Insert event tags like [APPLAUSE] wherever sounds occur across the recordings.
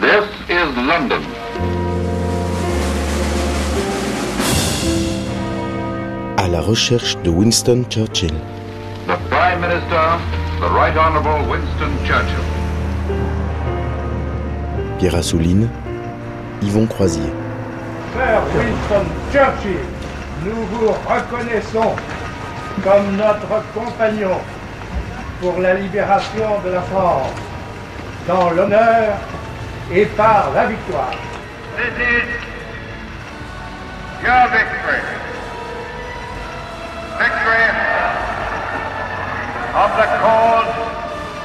This is London. À la recherche de Winston Churchill. The Prime Minister, the Right Honorable Winston Churchill. Pierre Assouline, Yvon Croisier. Sir Winston Churchill, nous vous reconnaissons comme notre compagnon pour la libération de la France, dans l'honneur et par la victoire. This is your victory. Victory of the cause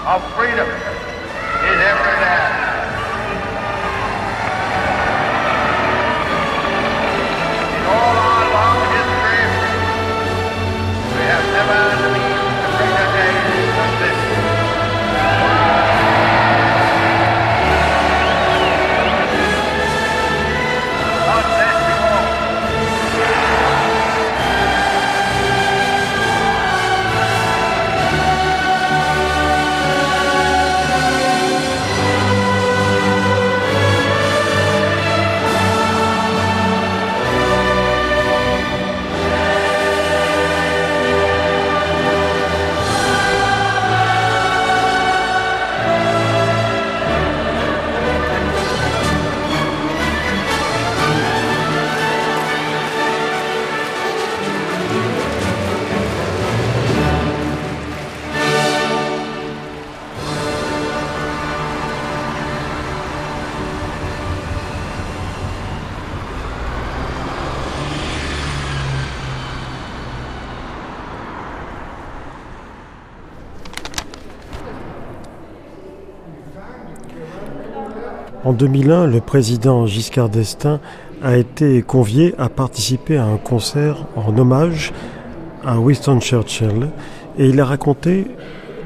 of freedom En 2001, le président Giscard d'Estaing a été convié à participer à un concert en hommage à Winston Churchill et il a raconté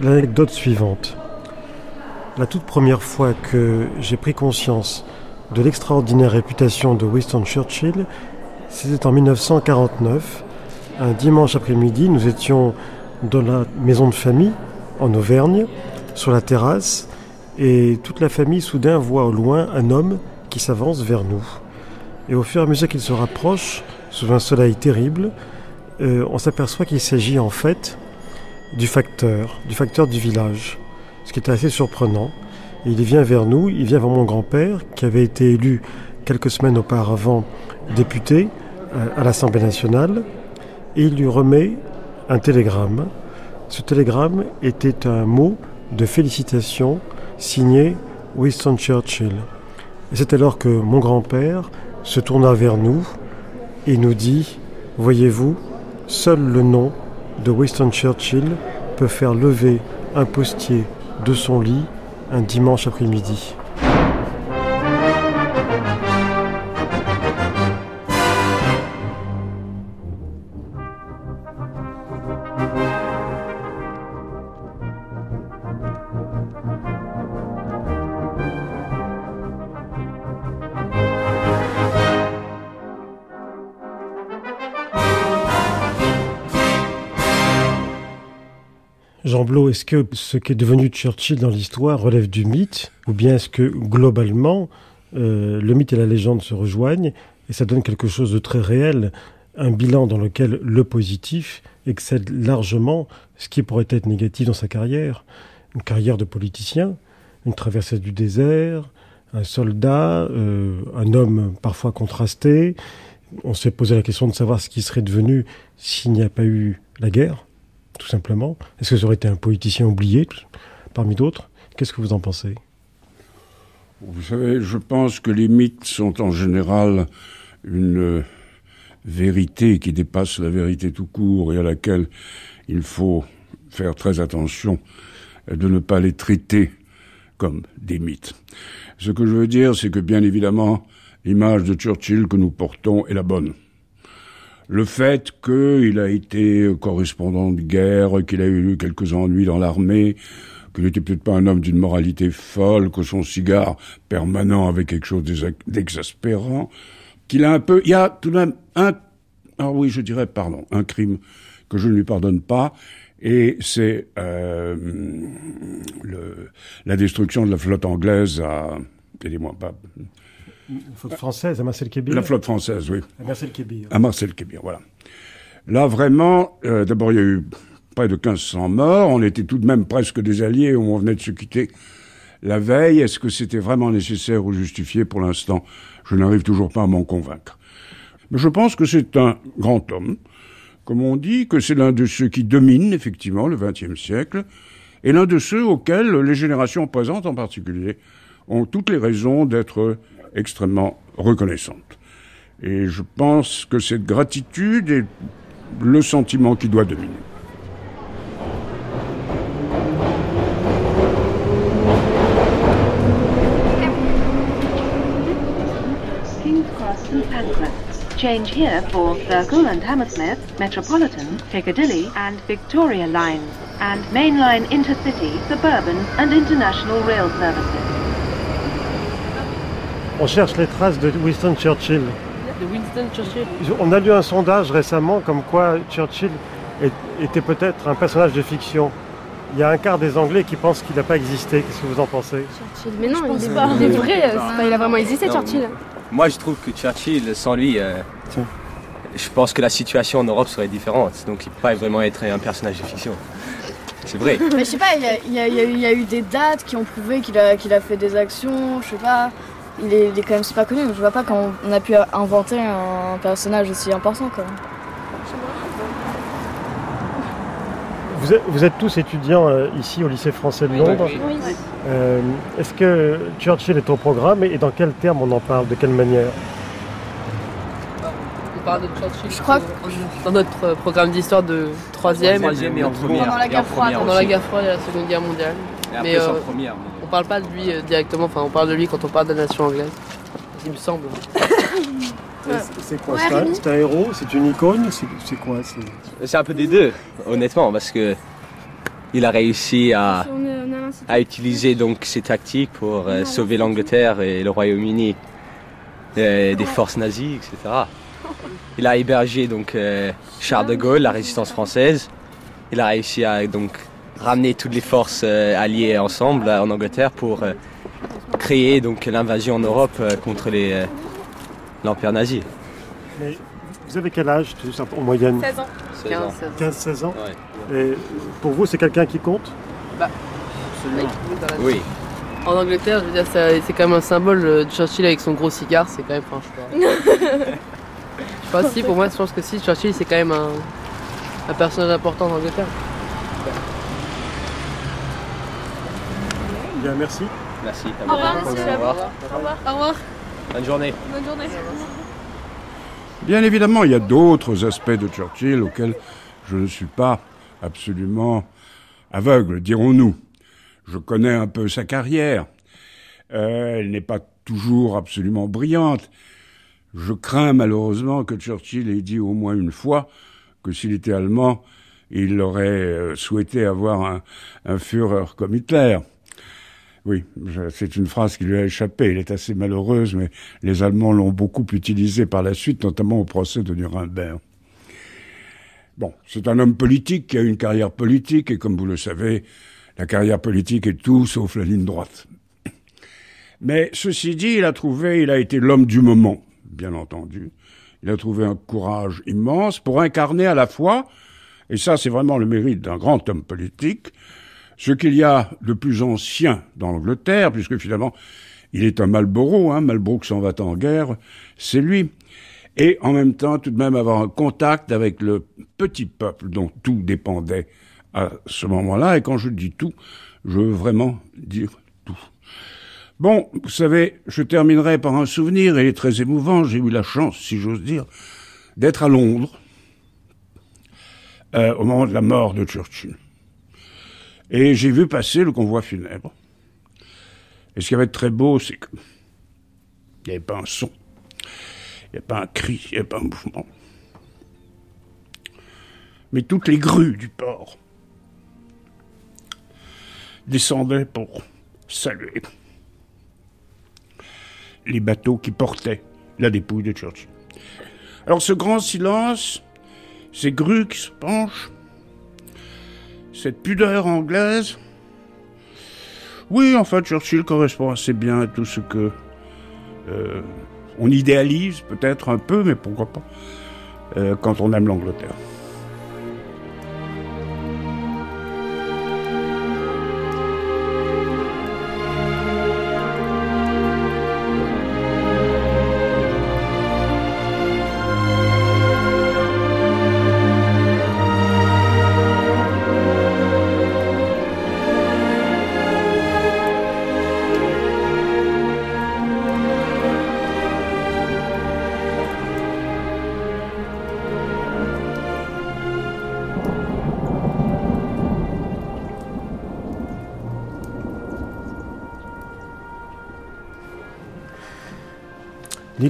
l'anecdote suivante. La toute première fois que j'ai pris conscience de l'extraordinaire réputation de Winston Churchill, c'était en 1949. Un dimanche après-midi, nous étions dans la maison de famille en Auvergne, sur la terrasse, et toute la famille soudain voit au loin un homme qui s'avance vers nous. Et au fur et à mesure qu'il se rapproche, sous un soleil terrible, euh, on s'aperçoit qu'il s'agit en fait du facteur, du facteur du village, ce qui était assez surprenant. Il vient vers nous, il vient vers mon grand-père, qui avait été élu quelques semaines auparavant député euh, à l'Assemblée nationale, et il lui remet un télégramme. Ce télégramme était un mot de félicitations signé Winston Churchill. C'est alors que mon grand-père se tourna vers nous et nous dit, voyez-vous, seul le nom de Winston Churchill peut faire lever un postier de son lit un dimanche après-midi. Est-ce que ce qui est devenu Churchill dans l'histoire relève du mythe ou bien est-ce que globalement euh, le mythe et la légende se rejoignent et ça donne quelque chose de très réel, un bilan dans lequel le positif excède largement ce qui pourrait être négatif dans sa carrière, une carrière de politicien, une traversée du désert, un soldat, euh, un homme parfois contrasté. On s'est posé la question de savoir ce qui serait devenu s'il n'y a pas eu la guerre tout simplement. Est-ce que ça aurait été un politicien oublié parmi d'autres? Qu'est-ce que vous en pensez? Vous savez, je pense que les mythes sont en général une euh, vérité qui dépasse la vérité tout court et à laquelle il faut faire très attention de ne pas les traiter comme des mythes. Ce que je veux dire, c'est que bien évidemment, l'image de Churchill que nous portons est la bonne le fait qu'il a été correspondant de guerre, qu'il a eu quelques ennuis dans l'armée, qu'il n'était peut-être pas un homme d'une moralité folle, que son cigare permanent avait quelque chose d'exaspérant, qu'il a un peu, il y a tout de même un, ah oui, je dirais, pardon, un crime que je ne lui pardonne pas, et c'est euh, la destruction de la flotte anglaise à, aidez-moi pas. La flotte française à Marcel-Kébir La flotte française, oui. À Marcel-Kébir. À Marcel-Kébir, voilà. Là, vraiment, euh, d'abord, il y a eu près de 1500 morts. On était tout de même presque des alliés où on venait de se quitter la veille. Est-ce que c'était vraiment nécessaire ou justifié? Pour l'instant Je n'arrive toujours pas à m'en convaincre. Mais je pense que c'est un grand homme, comme on dit, que c'est l'un de ceux qui dominent effectivement le XXe siècle, et l'un de ceux auxquels les générations présentes en particulier ont toutes les raisons d'être extrêmement reconnaissantes. Et je pense que cette gratitude est le sentiment qui doit dominer. Change here for Circle and Hammersmith, Metropolitan, Piccadilly and Victoria lines, and mainline intercity, suburban and international rail services. On cherche les traces de Winston Churchill. De Winston Churchill On a lu un sondage récemment comme quoi Churchill est- était peut-être un personnage de fiction. Il y a un quart des Anglais qui pensent qu'il n'a pas existé. Qu'est-ce que vous en pensez? Churchill. Mais non, il, est, il est vrai, c'est pas- il a vraiment existé, Non. Churchill. Moi, je trouve que Churchill, sans lui, euh, Tiens. je pense que la situation en Europe serait différente. Donc, il peut pas vraiment être un personnage de fiction. C'est vrai. Mais je sais pas, y y y il y a eu des dates qui ont prouvé qu'il a, qu'il a fait des actions, je sais pas. Il est, il est quand même super connu, donc je vois pas quand on a pu inventer un personnage aussi important quoi. vous êtes, vous êtes tous étudiants euh, ici au lycée français de Londres. Euh, Est-ce que Churchill est au programme et, et dans quels termes on en parle De quelle manière On parle de Churchill Je crois dans notre euh, programme d'histoire de troisième, Troisième et en première. Pendant la guerre froide. pendant la guerre froide et la seconde guerre mondiale. Et après, Mais, en première. On parle pas de lui euh, directement, enfin on parle de lui quand on parle de la nation anglaise. Il me semble. [LAUGHS] C'est quoi Ouais, C'est un, héros C'est une icône C'est quoi c'est- un peu des deux, honnêtement, parce que il a réussi à, utiliser donc ses tactiques pour euh, sauver l'Angleterre et le Royaume-Uni euh, des forces nazies, etc. Il a hébergé donc euh, Charles de Gaulle, la résistance française. Il a réussi à donc ramener toutes les forces euh, alliées ensemble là, en Angleterre pour euh, créer donc l'invasion en Europe euh, contre les euh, l'empire nazi. Mais vous avez quel âge en moyenne? 16 ans. 15, 15-16 ans? Ouais. Et pour vous, c'est quelqu'un qui compte? Oui. En Angleterre, je veux dire, c'est quand même un symbole. euh, Churchill avec son gros cigare, c'est quand même. Enfin, je sais pas. je sais pas si, pour moi, je pense que si, Churchill, c'est quand même un, un personnage important en Angleterre. Bien, merci. Merci. Au revoir, monsieur. Au revoir. Au revoir. Au revoir. Bonne journée. Bonne journée. Bien évidemment, il y a d'autres aspects de Churchill auxquels je ne suis pas absolument aveugle, dirons-nous. Je connais un peu sa carrière. Euh, elle n'est pas toujours absolument brillante. Je crains malheureusement que Churchill ait dit au moins une fois que s'il était allemand, il aurait euh, souhaité avoir un, un Führer comme Hitler. Oui, c'est une phrase qui lui a échappé. Elle est assez malheureuse, mais les Allemands l'ont beaucoup utilisée par la suite, notamment au procès de Nuremberg. Bon, c'est un homme politique qui a une carrière politique, et comme vous le savez, la carrière politique est tout sauf la ligne droite. Mais ceci dit, il a trouvé, il a été l'homme du moment, bien entendu. Il a trouvé un courage immense pour incarner à la fois, et ça c'est vraiment le mérite d'un grand homme politique, ce qu'il y a de plus ancien dans l'Angleterre, puisque finalement, il est un Marlborough, hein, Marlborough s'en va en guerre, c'est lui. Et en même temps, tout de même avoir un contact avec le petit peuple dont tout dépendait à ce moment-là. Et quand je dis tout, je veux vraiment dire tout. Bon, vous savez, je terminerai par un souvenir, et il est très émouvant. J'ai eu la chance, si j'ose dire, d'être à Londres euh, au moment de la mort de Churchill. Et j'ai vu passer le convoi funèbre. Et ce qui avait de très beau, c'est que il n'y avait pas un son, il n'y avait pas un cri, il n'y avait pas un mouvement. Mais toutes les grues du port descendaient pour saluer les bateaux qui portaient la dépouille de Churchill. Alors ce grand silence, ces grues qui se penchent, cette pudeur anglaise, Oui, en fait, Churchill correspond assez bien à tout ce que euh, on idéalise, peut-être un peu, mais pourquoi pas, euh, quand on aime l'Angleterre.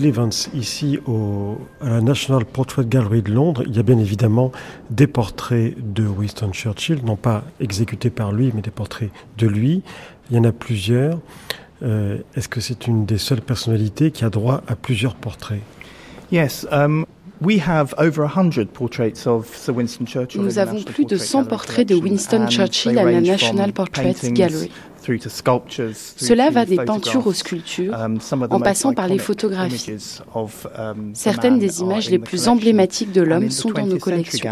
Evans, ici au, à la National Portrait Gallery de Londres, il y a bien évidemment des portraits de Winston Churchill, non pas exécutés par lui, mais des portraits de lui. Il y en a plusieurs. Euh, Est-ce que c'est une des seules personnalités qui a droit à plusieurs portraits? Yes, um, we have over 100 portraits of Sir Winston Churchill. Nous avons plus de 100 portraits de Winston Churchill à la National Portrait Gallery. Cela va des peintures aux sculptures, um, en passant par les photographies. Certaines des images les plus emblématiques de l'homme sont dans nos collections.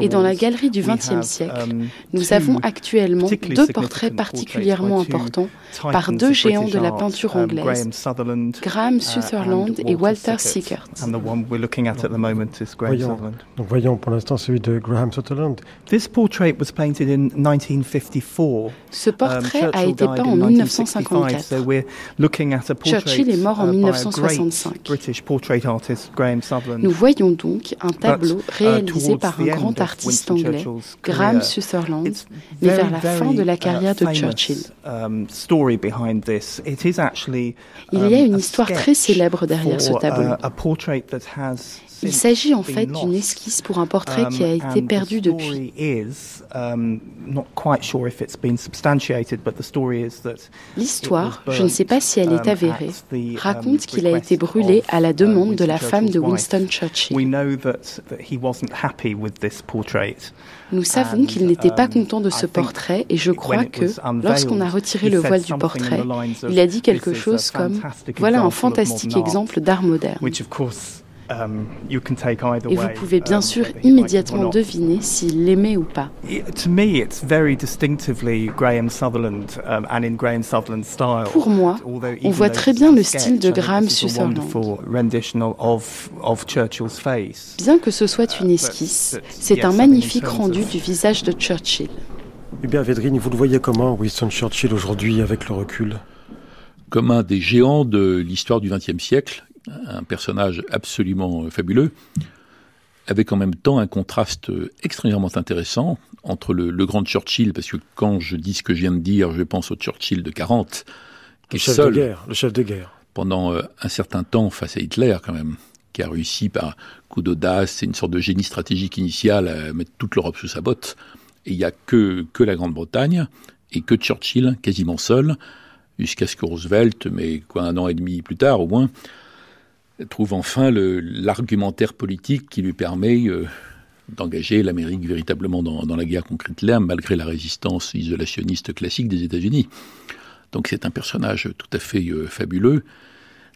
Et dans la galerie du XXe siècle, um, nous avons actuellement deux portraits particulièrement importants par deux géants de la peinture um, anglaise, Graham Sutherland et Walter Sickert. Voyons, donc voyons pour l'instant celui de Graham Sutherland. This portrait was painted in 1954. Ce Um, portrait a été peint en 1954. Churchill est mort en 1965. Nous voyons donc un tableau uh, réalisé par un grand artiste anglais, Graham Sutherland, mais vers la fin de la carrière de Churchill. um, Il y a une histoire très célèbre derrière ce tableau. Il s'agit en fait d'une esquisse pour un portrait qui a été perdu depuis. L'histoire, je ne sais pas si elle est avérée, raconte qu'il a été brûlé à la demande de la femme de Winston Churchill. Nous savons qu'il n'était pas content de ce portrait et je crois que, lorsqu'on a retiré le voile du portrait, il a dit quelque chose comme ⁇ Voilà un fantastique exemple d'art moderne ⁇ Um, et vous pouvez bien sûr immédiatement deviner s'il l'aimait ou pas. Pour moi, on voit très bien le style de Graham Sutherland. Bien que ce soit une esquisse, c'est un magnifique rendu du visage de Churchill. Hubert Védrine, vous le voyez comment, Winston Churchill, aujourd'hui, avec le recul? Comme un des géants de l'histoire du XXe siècle, un personnage absolument fabuleux, avec en même temps un contraste extrêmement intéressant entre le, le, grand Churchill, parce que quand je dis ce que je viens de dire, je pense au Churchill de 40, qui le est chef seul, de guerre, le chef de guerre, pendant un certain temps face à Hitler quand même, qui a réussi par coup d'audace et une sorte de génie stratégique initial à mettre toute l'Europe sous sa botte. Et il n'y a que, que la Grande-Bretagne et que Churchill, quasiment seul, jusqu'à ce que Roosevelt, mais quoi, un an et demi plus tard au moins, trouve enfin l'argumentaire politique qui lui permet euh, d'engager l'Amérique véritablement dans, la guerre contre Hitler, malgré la résistance isolationniste classique des États-Unis. Donc c'est un personnage tout à fait euh, fabuleux.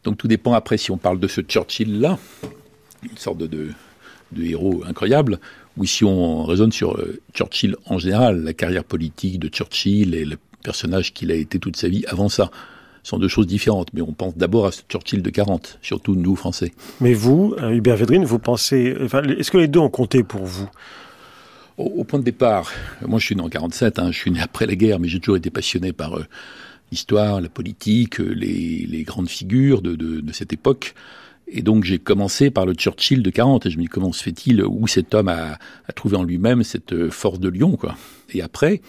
Donc tout dépend après si on parle de ce Churchill-là, une sorte de, héros incroyable, ou si on raisonne sur euh, Churchill en général, la carrière politique de Churchill et le personnage qu'il a été toute sa vie avant ça sont deux choses différentes, mais on pense d'abord à ce Churchill de 40, surtout nous, Français. Mais vous, Hubert Védrine, vous pensez... Enfin, Est-ce que les deux ont compté pour vous? Au, au, point de départ, moi je suis né en 47, hein, je suis né après la guerre, mais j'ai toujours été passionné par euh, l'histoire, la politique, les, les, grandes figures de, de, de cette époque. Et donc j'ai commencé par le Churchill de 40, et je me dis comment se fait-il, où cet homme a, a trouvé en lui-même cette force de lion, quoi? Et après,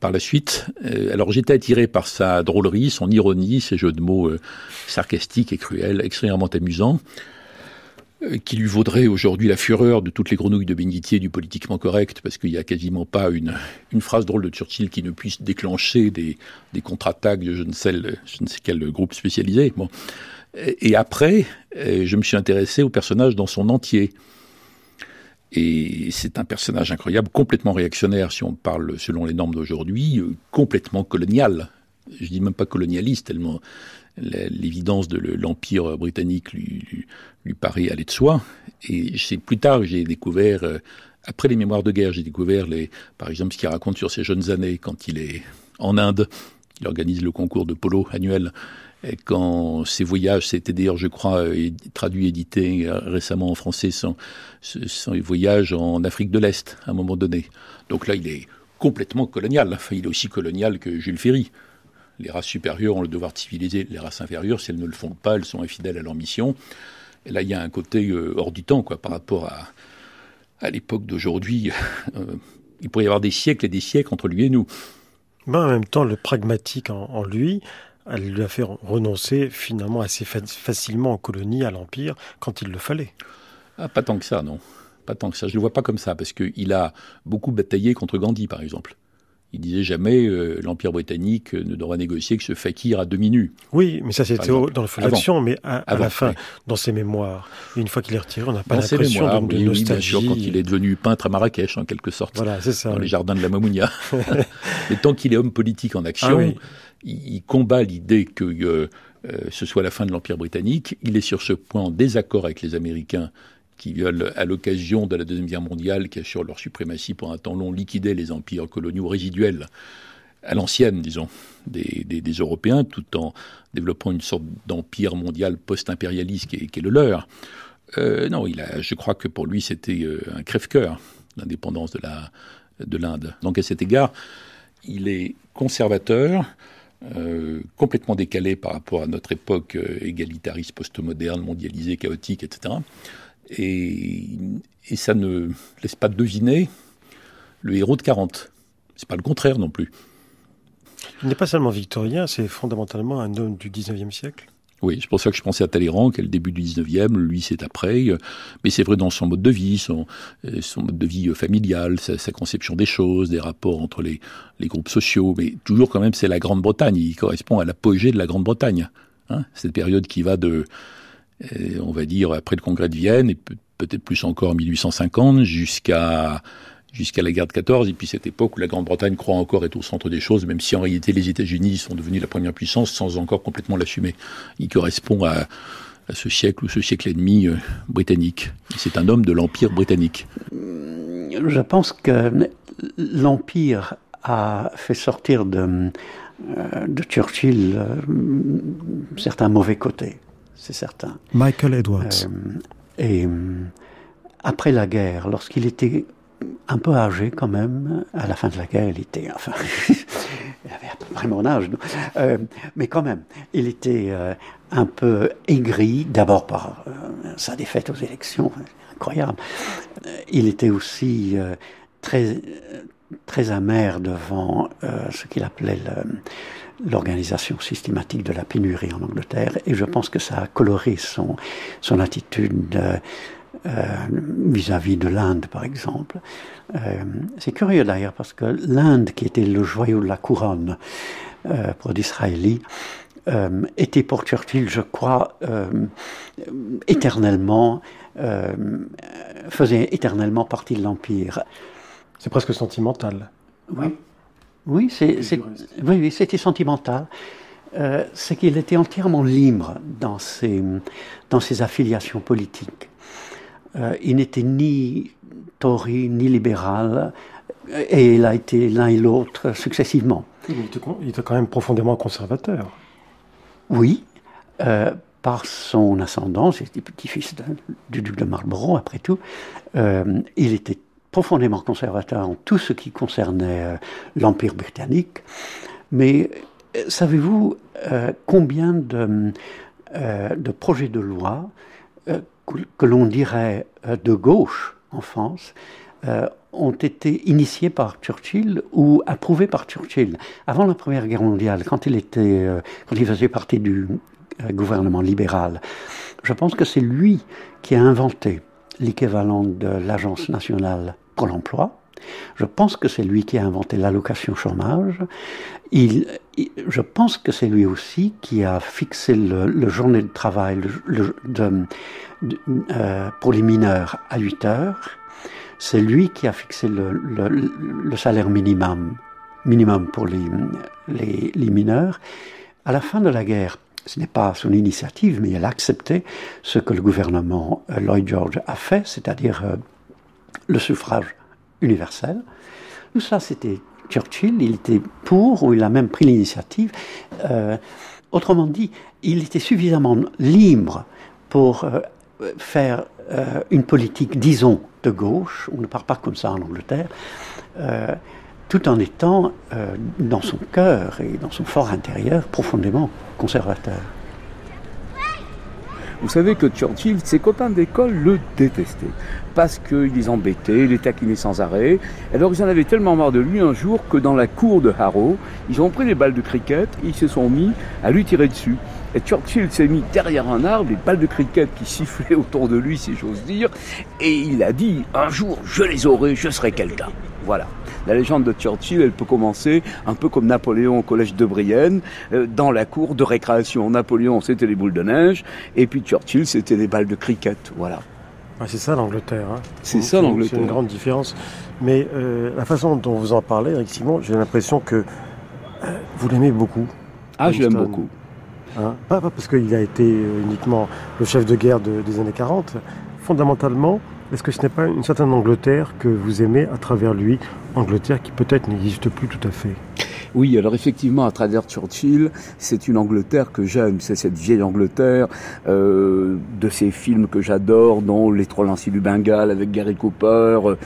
par la suite. Euh, alors j'étais attiré par sa drôlerie, son ironie, ses jeux de mots euh, sarcastiques et cruels, extrêmement amusants, euh, qui lui vaudraient aujourd'hui la fureur de toutes les grenouilles de bénitier du politiquement correct, parce qu'il n'y a quasiment pas une, phrase drôle de Churchill qui ne puisse déclencher des, contre-attaques de je ne, sais, quel groupe spécialisé. Et après, je me suis intéressé au personnage dans son entier Et c'est un personnage incroyable, complètement réactionnaire si on parle selon les normes d'aujourd'hui, complètement colonial. Je dis même pas colonialiste, tellement l'évidence de l'empire britannique lui, lui, paraît aller de soi. Et c'est plus tard que j'ai découvert, euh, après les mémoires de guerre, j'ai découvert les, par exemple ce qu'il raconte sur ses jeunes années quand il est en Inde. Il organise le concours de polo annuel quand ses voyages, c'était d'ailleurs, je crois, euh, traduit, édité euh, récemment en français, son, son voyage en Afrique de l'Est, à un moment donné. Donc là, il est complètement colonial. Il est aussi colonial que Jules Ferry. Les races supérieures ont le devoir de civiliser les races inférieures. Si elles ne le font pas, elles sont infidèles à leur mission. Et là, il y a un côté euh, hors du temps, quoi, par rapport à, à l'époque d'aujourd'hui. [LAUGHS] il pourrait y avoir des siècles et des siècles entre lui et nous. Mais en même temps, le pragmatique en lui elle lui a fait renoncer finalement assez facilement en colonie à l'Empire quand il le fallait. Ah, pas tant que ça, non. Pas tant que ça. Je ne le vois pas comme ça, parce qu'il a beaucoup bataillé contre Gandhi, par exemple. Il disait jamais euh, l'Empire britannique ne devra négocier que ce fakir à demi nu. Oui, mais ça c'était dans le feu d'action, mais à, la fin, dans ses mémoires. une fois qu'il est retiré, on n'a pas l'impression de, de nostalgie. quand il est devenu peintre à Marrakech, en quelque sorte. Voilà, ça. Dans les jardins de la Mamounia. [LAUGHS] [LAUGHS] mais tant qu'il est homme politique en action, ah il, combat l'idée que euh, euh, ce soit la fin de l'Empire britannique. Il est sur ce point en désaccord avec les Américains qui à l'occasion de la Deuxième Guerre mondiale, qui assurent leur suprématie pour un temps long, liquider les empires coloniaux résiduels à l'ancienne, disons, des, Européens, tout en développant une sorte d'empire mondial post-impérialiste qui, est le leur. Euh, non, il a, je crois que pour lui, c'était un crève-cœur, l'indépendance de l'Inde. Donc à cet égard, il est conservateur, euh, complètement décalé par rapport à notre époque euh, égalitariste, postmoderne, mondialisée, chaotique, etc. Et, ça ne laisse pas deviner le héros de 40. C'est pas le contraire non plus. Il n'est pas seulement victorien, c'est fondamentalement un homme du 19e siècle. Oui, c'est pour ça que je pensais à Talleyrand, qui est le début du 19e, lui c'est après, mais c'est vrai dans son mode de vie, son, euh, son mode de vie familial, sa, conception des choses, des rapports entre les, les groupes sociaux, mais toujours quand même c'est la Grande-Bretagne, il correspond à l'apogée de la Grande-Bretagne, hein, cette période qui va de, on va dire, après le congrès de Vienne, et peut-être plus encore 1850, jusqu'à jusqu'à la guerre de 14, et puis cette époque où la Grande-Bretagne croit encore être au centre des choses, même si en réalité les États-Unis sont devenus la première puissance sans encore complètement l'assumer. Il correspond à, ce siècle ou ce siècle et demi euh, britannique. C'est un homme de l'Empire britannique. Je pense que l'Empire a fait sortir de, euh, de Churchill euh, certains mauvais côtés, c'est certain. Michael Edwards. et après la guerre, lorsqu'il était un peu âgé quand même. À la fin de la guerre, il était, enfin, [LAUGHS] il avait à peu près mon âge, euh, mais quand même, il était euh, un peu aigri, d'abord par euh, sa défaite aux élections, incroyable. Il était aussi très, très amer devant ce qu'il appelait l'organisation systématique de la pénurie en Angleterre, et je pense que ça a coloré son, son attitude euh, vis-à-vis de l'Inde, par exemple. Euh, c'est curieux d'ailleurs parce que l'Inde, qui était le joyau de la couronne euh, pour d'Israéli, était pour Churchill, je crois, éternellement, faisait éternellement partie de l'Empire. C'est presque sentimental. Oui, oui, c'est, oui, oui, c'était sentimental. c'est qu'il était entièrement libre dans ses, dans ses affiliations politiques. Euh, il n'était ni Tory ni libéral, et il a été l'un et l'autre successivement. Il était, quand même profondément conservateur. Oui, euh, par son ascendance, il était petit-fils du duc de Marlborough, après tout. Euh, il était profondément conservateur en tout ce qui concernait l'Empire britannique. Mais savez-vous combien de, projets de loi que l'on dirait euh, de gauche en France euh, ont été initiés par Churchill ou approuvés par Churchill? Avant la Première Guerre mondiale, quand il, était, euh, quand il faisait partie du gouvernement libéral, je pense que c'est lui qui a inventé l'équivalent de l'Agence nationale pour l'emploi, Je pense que c'est lui qui a inventé l'allocation chômage. Je pense que c'est lui aussi qui a fixé le, journée de travail euh, pour les mineurs à 8 heures. C'est lui qui a fixé le, salaire minimum, minimum pour les, les, les mineurs. À la fin de la guerre, ce n'est pas son initiative, mais il a accepté ce que le gouvernement euh, Lloyd George a fait, c'est-à-dire euh, le suffrage universel. Tout ça, c'était Churchill, il était pour, ou il a même pris l'initiative. Euh, autrement dit, il était suffisamment libre pour faire une politique, disons, de gauche, on ne parle pas comme ça en Angleterre, tout en étant dans son cœur et dans son fort intérieur profondément conservateur. Vous savez que Churchill, ses copains d'école le détestaient. Parce qu'il les embêtait, les taquinait sans arrêt. Alors ils en avaient tellement marre de lui un jour que dans la cour de Harrow, ils ont pris les balles de cricket et ils se sont mis à lui tirer dessus. Et Churchill s'est mis derrière un arbre, les balles de cricket qui sifflaient [LAUGHS] autour de lui, si j'ose dire, et il a dit Un jour, je les aurai, je serai quelqu'un. Voilà. La légende de Churchill, elle peut commencer un peu comme Napoléon au collège de Brienne, euh, dans la cour de récréation. Napoléon, c'était les boules de neige, et puis Churchill, c'était les balles de cricket. Voilà. c'est ça l'Angleterre. Hein. C'est ça l'Angleterre. C'est une grande différence. Mais euh, la façon dont vous en parlez, Eric Simon, j'ai l'impression que euh, vous l'aimez beaucoup. Ah, je l'aime beaucoup. Hein? Pas, parce qu'il a été uniquement le chef de guerre des années 40. Fondamentalement, est-ce que ce n'est pas une certaine Angleterre que vous aimez à travers lui, Angleterre qui peut-être n'existe plus tout à fait? Oui, alors effectivement, à travers Churchill, c'est une Angleterre que j'aime. C'est cette vieille Angleterre euh, de ces films que j'adore, dont Les Trois Lanciers du Bengale avec Gary Cooper, euh,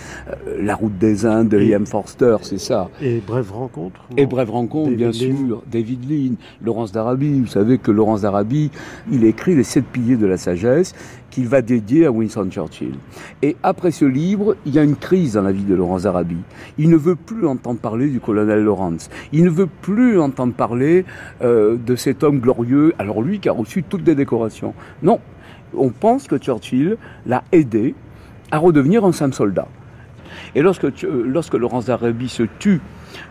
La Route des Indes de Liam Forster, c'est ça. Et Brève Rencontre Et Brève Rencontre, bien sûr. David Lean, Laurence d'Arabie. Vous savez que Laurence d'Arabie, il écrit Les Sept Piliers de la Sagesse qu'il va dédier à Winston Churchill. Et après ce livre, il y a une crise dans la vie de Laurence Arabi. Il ne veut plus entendre parler du colonel Lawrence. Il ne veut plus entendre parler euh, de cet homme glorieux, alors lui qui a reçu toutes les décorations. Non, on pense que Churchill l'a aidé à redevenir un simple soldat. Et lorsque, euh, lorsque Laurence d'Arabie se tue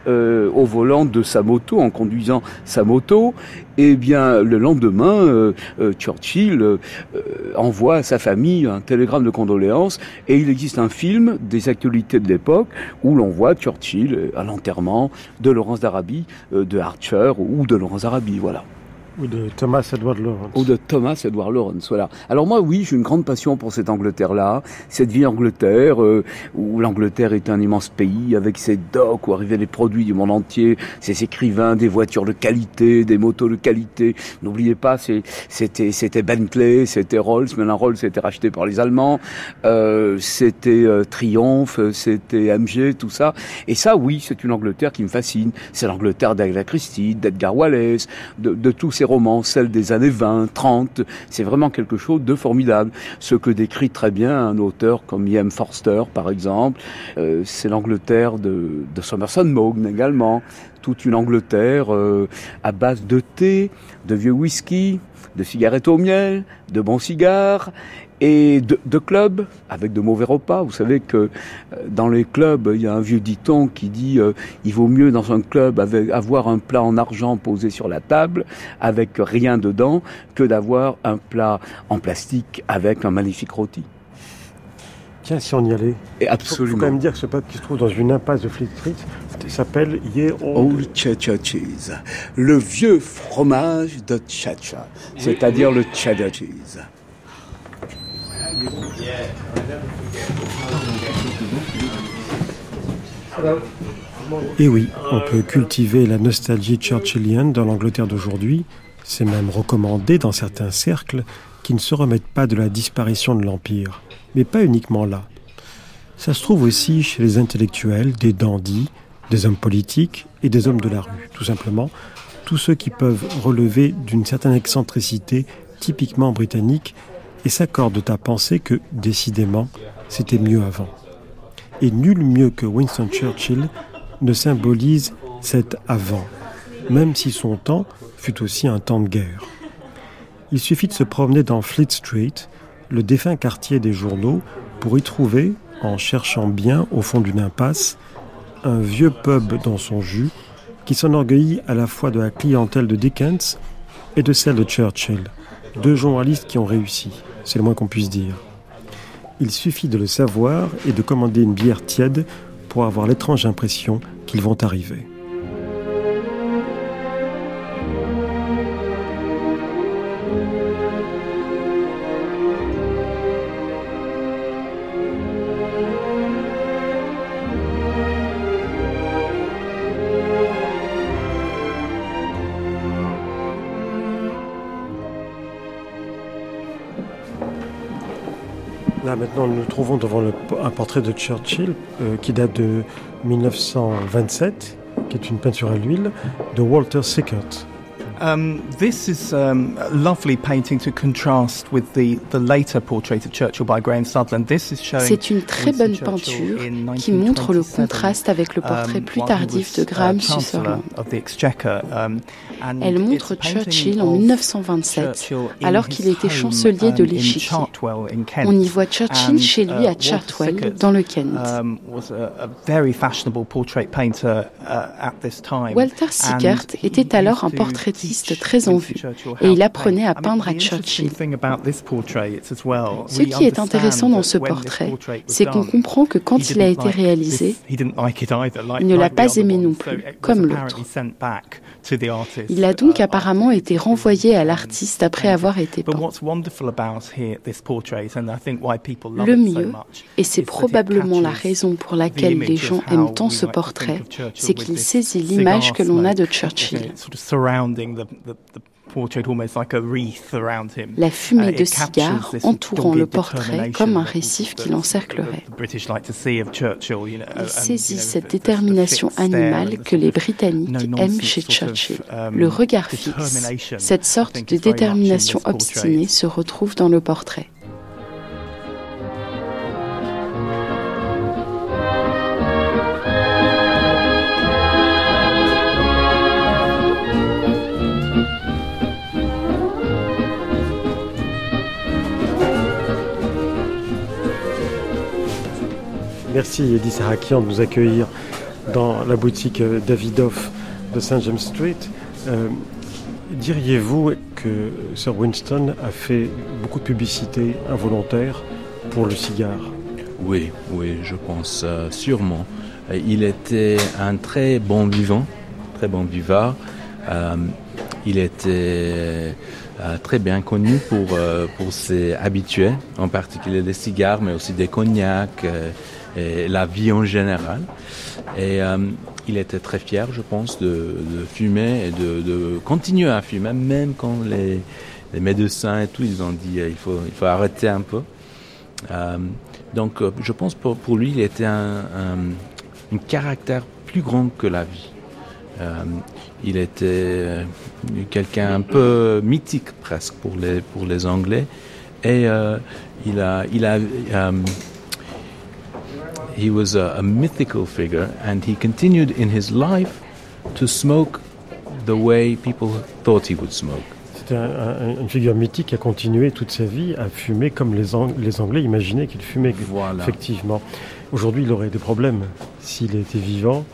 euh, au volant de sa moto, en conduisant sa moto, eh bien le lendemain, euh, Churchill envoie à sa famille un télégramme de condoléances, et il existe un film des actualités de l'époque où l'on voit Churchill à l'enterrement de Laurence d'Arabie, de Archer ou de Laurence d'Arabie, voilà. Ou de Thomas Edward Lawrence. Ou de Thomas Edward Lawrence, voilà. Alors moi, oui, j'ai une grande passion pour cette Angleterre-là, cette vie Angleterre, euh, où l'Angleterre est un immense pays, avec ses docks, où arrivaient les produits du monde entier, ses écrivains, des voitures de qualité, des motos de qualité. N'oubliez pas, c'était Bentley, c'était Rolls, maintenant Rolls c'était racheté par les Allemands, euh, c'était euh, Triumph, c'était MG, tout ça. Et ça, oui, c'est une Angleterre qui me fascine. C'est l'Angleterre d'Agatha Christie, d'Edgar Wallace, de, de tous ces romans, celles des années 20, 30. C'est vraiment quelque chose de formidable. Ce que décrit très bien un auteur comme E.M. Forster, par exemple. Euh, c'est l'Angleterre de, de Somerson Maugham également. Toute une Angleterre euh, à base de thé, de vieux whisky, de cigarettes au miel, de bons cigares et de, clubs avec de mauvais repas. Vous savez que euh, dans les clubs, il y a un vieux dicton qui dit euh, il vaut mieux dans un club avoir un plat en argent posé sur la table avec rien dedans que d'avoir un plat en plastique avec un magnifique rôti. Tiens, si on y allait. Et absolument. Il faut, quand même dire que ce pub qui se trouve dans une impasse de Fleet Street s'appelle Ye Old Chacha Cheese. Le vieux fromage de Chacha, c'est-à-dire le Chacha Cheese. Et oui, on peut cultiver la nostalgie churchillienne dans l'Angleterre d'aujourd'hui. C'est même recommandé dans certains cercles qui ne se remettent pas de la disparition de l'Empire. Mais pas uniquement là. Ça se trouve aussi chez les intellectuels, des dandys, des hommes politiques et des hommes de la rue, tout simplement, tous ceux qui peuvent relever d'une certaine excentricité typiquement britannique et s'accordent à penser que, décidément, c'était mieux avant. Et nul mieux que Winston Churchill ne symbolise cet avant, même si son temps fut aussi un temps de guerre. Il suffit de se promener dans Fleet Street, le défunt quartier des journaux, pour y trouver, en cherchant bien au fond d'une impasse un vieux pub dans son jus qui s'enorgueillit à la fois de la clientèle de Dickens et de celle de Churchill, deux journalistes qui ont réussi, c'est le moins qu'on puisse dire. Il suffit de le savoir et de commander une bière tiède pour avoir l'étrange impression qu'ils vont arriver. Maintenant nous trouvons devant un portrait de Churchill euh, qui date de 1927, qui est une peinture à l'huile, de Walter Sickert. Um, this is um, a lovely painting to contrast with the, the later portrait of Churchill by Graham Sutherland. This is showing C'est une très bonne peinture qui montre le contraste avec le portrait um, plus tardif de Graham uh, Chancellor Sutherland. Um, Elle montre Churchill en of 1927, Churchill in alors qu'il était chancelier de um, l'échiquier. On y voit Churchill chez lui uh, à Chartwell, dans le Kent. Walter Sickert était alors un portraitiste très en vue et il apprenait à peindre à Churchill. Ce qui est intéressant dans ce portrait, c'est qu'on comprend que quand il a été réalisé, il ne l'a pas aimé non plus, comme l'autre. Il a donc apparemment été renvoyé à l'artiste après avoir été peint. Le mieux, et c'est probablement la raison pour laquelle les gens aiment tant ce portrait, c'est qu'il saisit l'image que l'on a de Churchill. Okay, sort of surrounding the, the, the portrait almost like a wreath around him. La fumée Uh, de cigare entourant le portrait comme un récif qui l'encerclerait. the British like to see of Churchill, you know, and, Il saisit cette détermination animale que les Britanniques aiment chez Churchill. um, Le regard fixe, cette sorte de détermination obstinée se retrouve dans le portrait. Merci Eddie Sarakian de nous accueillir dans la boutique euh, Davidoff de St. James Street. Euh, Diriez-vous que Sir Winston a fait beaucoup de publicité involontaire pour le cigare? Oui, oui, je pense euh, sûrement. Il était un très bon vivant, très bon vivant. Euh, il était très bien connu pour, pour ses habitués, en particulier des cigares, mais aussi des cognacs et la vie en général. Et euh, il était très fier, je pense, de, fumer et de, continuer à fumer, même quand les, médecins et tout, ils ont dit euh, il faut, il faut arrêter un peu. Euh, donc, je pense pour, pour lui, il était un, un, caractère plus grand que la vie. Il était quelqu'un un peu mythique presque pour les, pour les Anglais. Et il a, il a, he was a, a mythical figure and he continued in his life to smoke the way people thought he would smoke. C'était un- un- une figure mythique qui a continué toute sa vie à fumer comme les, Ang- les Anglais imaginaient qu'il fumait. Voilà. Effectivement. Aujourd'hui, il aurait des problèmes s'il était vivant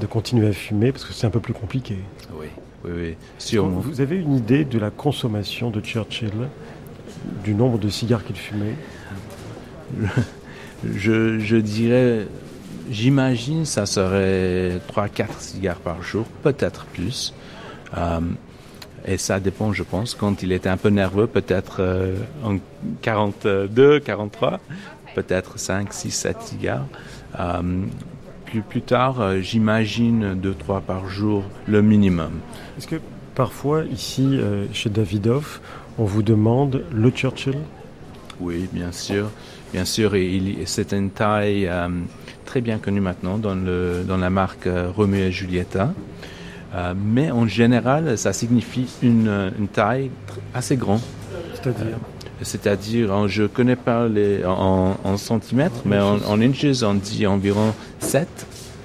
de continuer à fumer parce que c'est un peu plus compliqué. Oui, oui, oui, sûrement. Vous avez une idée de la consommation de Churchill, du nombre de cigares qu'il fumait? [LAUGHS] je, je dirais, j'imagine, ça serait 3-4 cigares par jour, peut-être plus. Euh, et ça dépend, je pense. Quand il était un peu nerveux, peut-être euh, en 42, 43, peut-être 5, 6, 7 cigares. Euh, plus, plus tard, euh, j'imagine 2-3 par jour, le minimum. Est-ce que parfois, ici, euh, chez Davidoff, on vous demande le Churchill? Oui, bien sûr. Bien sûr, il- c'est une taille euh, très bien connue maintenant dans, le, dans la marque euh, Romeo et Giulietta. Euh, mais en général, ça signifie une, une taille assez grande. C'est-à-dire C'est-à-dire, en- je ne connais pas les, en, en centimètres, mais en, en inches, on dit environ 7,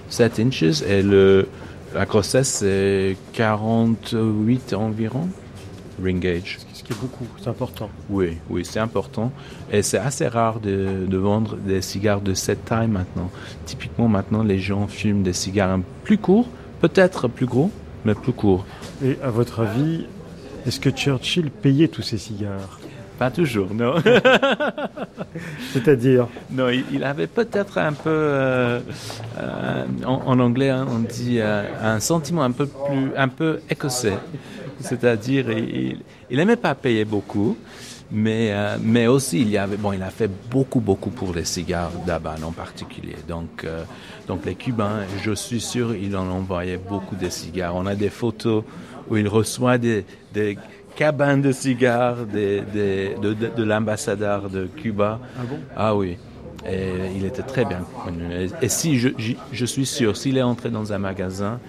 7 inches. Et le, la grossesse, c'est 48 environ. ring gauge. Beaucoup, c'est important. Oui, oui, c'est important. Et c'est assez rare de, de, vendre des cigares de cette taille maintenant. Typiquement, maintenant, les gens fument des cigares plus courts, peut-être plus gros, mais plus courts. Et à votre avis, est-ce que Churchill payait tous ces cigares? Pas toujours, non. [LAUGHS] C'est-à-dire? Non, il, avait peut-être un peu, euh, euh, en, anglais, hein, on dit euh, un sentiment un peu plus, un peu écossais. [LAUGHS] C'est-à-dire, il, il aimait pas payer beaucoup, mais mais aussi il y avait, bon, il a fait beaucoup beaucoup pour les cigares d'Aban en particulier. Donc donc les Cubains, je suis sûr, il en envoyait beaucoup de cigares. On a des photos où il reçoit des, des cabane de cigares de, de, de, l'ambassadeur de Cuba. Ah bon? Ah oui. Et il était très bien connu. Et, si je, je, suis sûr, s'il est entré dans un magasin,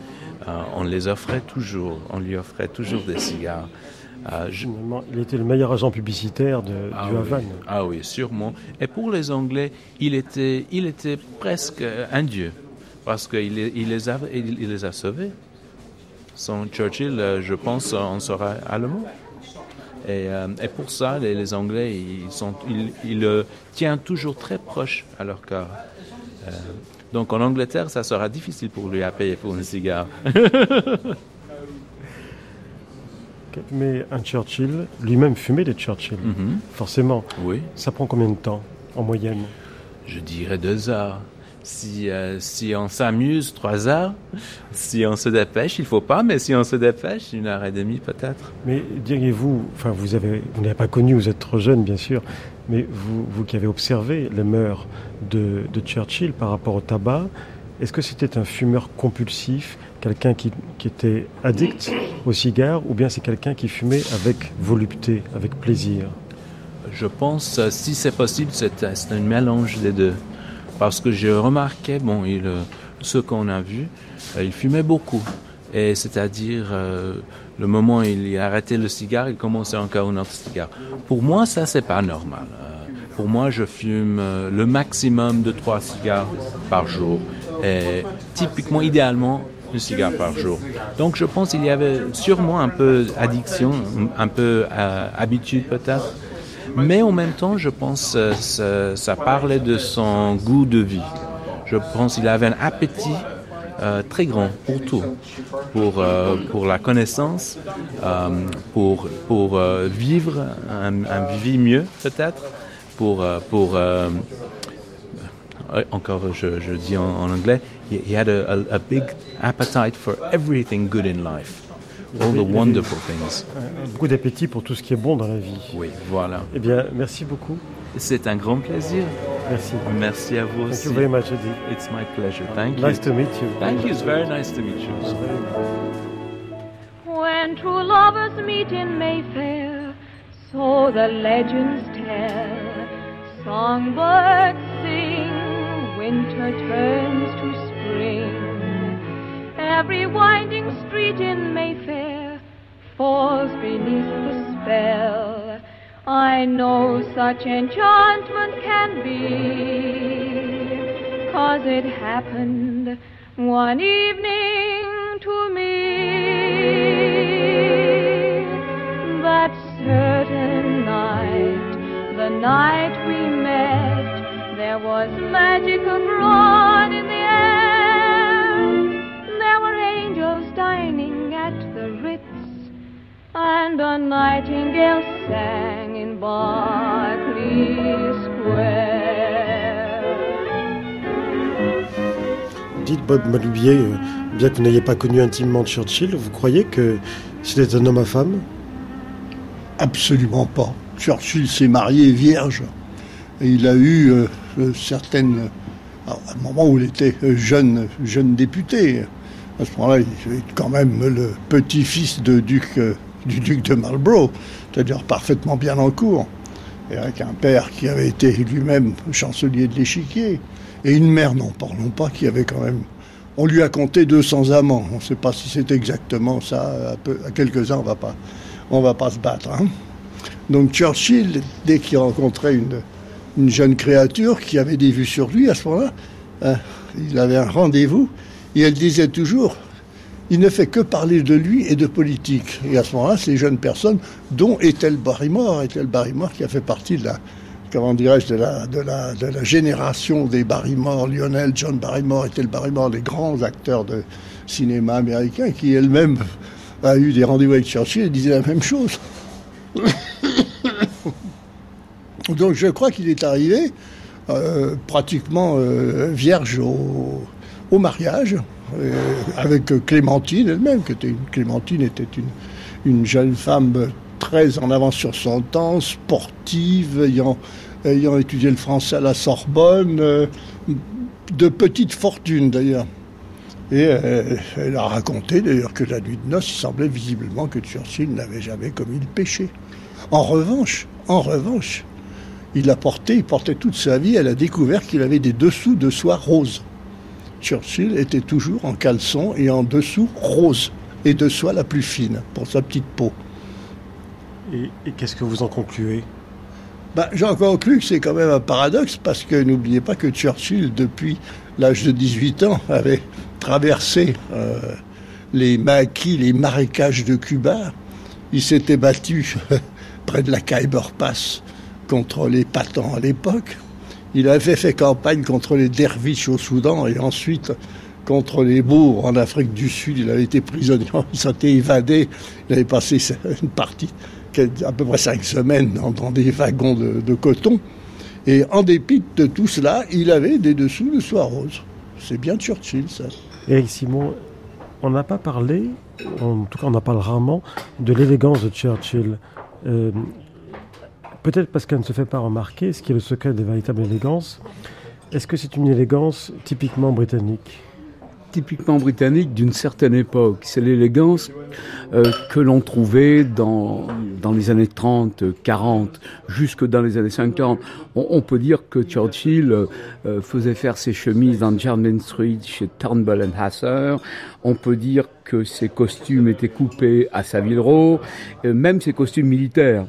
euh, on les offrait toujours. On lui offrait toujours des cigares. Euh, il était le meilleur agent publicitaire de, ah du Havane. Ah oui, sûrement. Et pour les Anglais, il était, il était presque un dieu. Parce qu'il il les, a, il les a sauvés. Sans Churchill, euh, je pense, on serait allemand. Et, euh, et, pour ça, les, Anglais, ils, sont, ils, le tiennent toujours très proche à leur cœur. Euh, donc en Angleterre, ça sera difficile pour lui à payer pour une cigare. [LAUGHS] Mais un Churchill, lui-même fumait des Churchill, Mhm. forcément. Oui. Ça prend combien de temps en moyenne? Je dirais deux heures. Si, euh, si on s'amuse, trois heures. Si on se dépêche, il faut pas, mais si on se dépêche, une heure et demie peut-être. Mais diriez-vous, enfin vous avez, vous n'avez pas connu, vous êtes trop jeune bien sûr, mais vous, qui avez observé les mœurs de, Churchill par rapport au tabac, est-ce que c'était un fumeur compulsif, quelqu'un qui, était addict au cigare, ou bien c'est quelqu'un qui fumait avec volupté, avec plaisir? Je pense, euh, si c'est possible, c'est un mélange des deux parce que j'ai remarqué, bon, il, ce qu'on a vu, euh, il fumait beaucoup. Et c'est-à-dire, euh, le moment où il a arrêté le cigare, il commençait encore un autre cigare. Pour moi, ça, c'est pas normal. Euh, pour moi, je fume le maximum de trois cigares par jour. Et typiquement, idéalement, un cigare par jour. Donc, je pense qu'il y avait sûrement un peu addiction, un peu habitude peut-être. Mais en même temps, je pense que ça, ça, parlait de son goût de vie. Je pense qu'il avait un appétit euh, très grand pour tout, pour, euh, pour la connaissance, euh, pour, pour vivre un, un, vie mieux peut-être, pour, pour encore je, je dis en, en, anglais, he had a, a, a big appetite for everything good in life. All the wonderful things. Beaucoup d'appétit pour tout ce qui est bon dans la vie. Oui, voilà. Eh bien, merci beaucoup. C'est un grand plaisir. Merci. Merci à vous Thank aussi. you very much, Eddie. It's my pleasure. Thank you. Nice you. to meet you. Thank you. It's very nice to meet you. When true lovers meet in Mayfair, so the legends tell. Songbirds sing, winter turns to spring. Every winding street in Mayfair falls beneath the spell. I know such enchantment can be, cause it happened one evening to me. That certain night, the night we met, there was magic abroad in the air. There were angels dining and a nightingale sang in Berkeley Square. Dites Bob Malubier, euh, bien que vous n'ayez pas connu intimement Churchill, vous croyez que c'était un homme à femme? Absolument pas. Churchill s'est marié vierge. Et il a eu euh, euh, certaines. Alors, à un moment où il était jeune, jeune député. À ce moment-là, il est quand même le petit-fils de duc, du duc de Marlborough, c'est-à-dire parfaitement bien en cours. Et avec un père qui avait été lui-même chancelier de l'échiquier. Et une mère, n'en parlons pas, qui avait quand même. On lui a compté 200 amants. On ne sait pas si c'est exactement ça. À, quelques-uns, on va pas, on va pas se battre. Hein. Donc Churchill, dès qu'il rencontrait une, une jeune créature qui avait des vues sur lui à ce moment-là, hein, il avait un rendez-vous et elle disait toujours il ne fait que parler de lui et de politique. Et à ce moment-là, ces jeunes personnes, dont Ethel Barrymore, Ethel Barrymore qui a fait partie de la, comment dirais-je, de la, de, la, génération des Barrymore, Lionel, John Barrymore, Ethel Barrymore, les grands acteurs de cinéma américain, qui elle-même a eu des rendez-vous avec Churchill et disait la même chose. [COUGHS] Donc je crois qu'il est arrivé euh, pratiquement euh, vierge au, mariage, avec Clémentine elle-même, qui Clémentine était une, une jeune femme très en avance sur son temps, sportive, ayant, étudié le français à la Sorbonne, de petite fortune d'ailleurs. Et elle a raconté d'ailleurs que la nuit de noces, il semblait visiblement que Churchill n'avait jamais commis le péché. En revanche, en revanche, il a porté, il portait toute sa vie, elle a découvert qu'il avait des dessous de soie rose. Churchill était toujours en caleçon et en dessous rose, et de soie la plus fine, pour sa petite peau. Et, qu'est-ce que vous en concluez? Ben, J'en conclus que c'est quand même un paradoxe, parce que n'oubliez pas que Churchill, depuis l'âge de 18 ans, avait traversé euh, les maquis, les marécages de Cuba. Il s'était battu [LAUGHS] près de la Khyber Pass contre les patans à l'époque. Il avait fait campagne contre les derviches au Soudan et ensuite contre les bourgs en Afrique du Sud. Il avait été prisonnier, [LAUGHS] il s'était évadé. Il avait passé une partie, à peu près cinq semaines, dans, des wagons de, coton. Et en dépit de tout cela, il avait des dessous de soie rose. C'est bien Churchill, ça. Éric Simon, on n'a pas parlé, en tout cas on en parle rarement, de l'élégance de Churchill. Euh, Peut-être parce qu'elle ne se fait pas remarquer, ce qui est le secret des véritables élégances. Est-ce que c'est une élégance typiquement britannique typiquement britannique d'une certaine époque. C'est l'élégance euh, que l'on trouvait dans, dans les années 30, 40, jusque dans les années 50. On, peut dire que Churchill euh, faisait faire ses chemises dans Jermyn Street chez Turnbull Hasser. On peut dire que ses costumes étaient coupés à Savile Row, euh, même ses costumes militaires.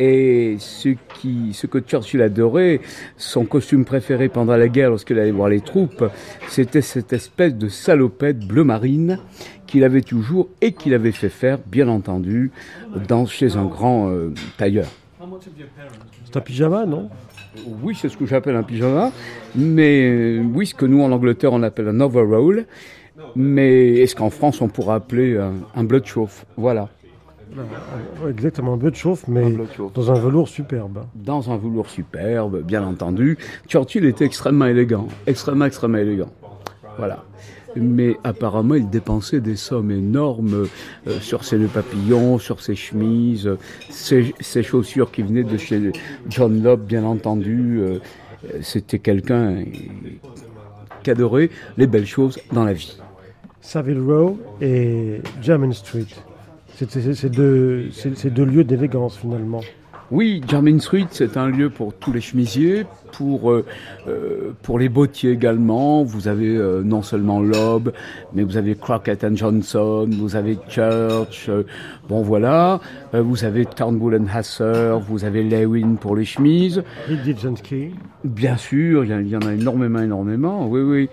Et ce, qui, ce que Churchill adorait, son costume préféré pendant la guerre lorsqu'il allait voir les troupes, c'était cette espèce de salopette bleu marine qu'il avait toujours et qu'il avait fait faire, bien entendu, dans, chez un grand euh, tailleur. C'est un pyjama, non? Oui, c'est ce que j'appelle un pyjama, mais euh, oui, ce que nous en Angleterre on appelle un overall, mais est-ce qu'en France on pourrait appeler un, un blood chauffe Voilà. Exactement, un bleu de chauffe, mais dans un velours superbe. Dans un velours superbe, bien entendu. Churchill était extrêmement élégant, extrêmement, extrêmement élégant. Voilà. Mais apparemment, il dépensait des sommes énormes euh, sur ses papillons, sur ses chemises, ses, chaussures qui venaient de chez John Locke, bien entendu. Euh, c'était quelqu'un qui adorait les belles choses dans la vie. Savile Row et German Street. C'est deux, deux, lieux d'élégance finalement. Oui, Jermyn Street, c'est un lieu pour tous les chemisiers, pour euh, euh, pour les bottiers également. Vous avez euh, non seulement Loeb, mais vous avez Crockett Johnson, vous avez Church. bon voilà, vous avez Turnbull Hasser, vous avez Lewin pour les chemises. Bien sûr, il y, en a énormément, énormément. Oui, oui.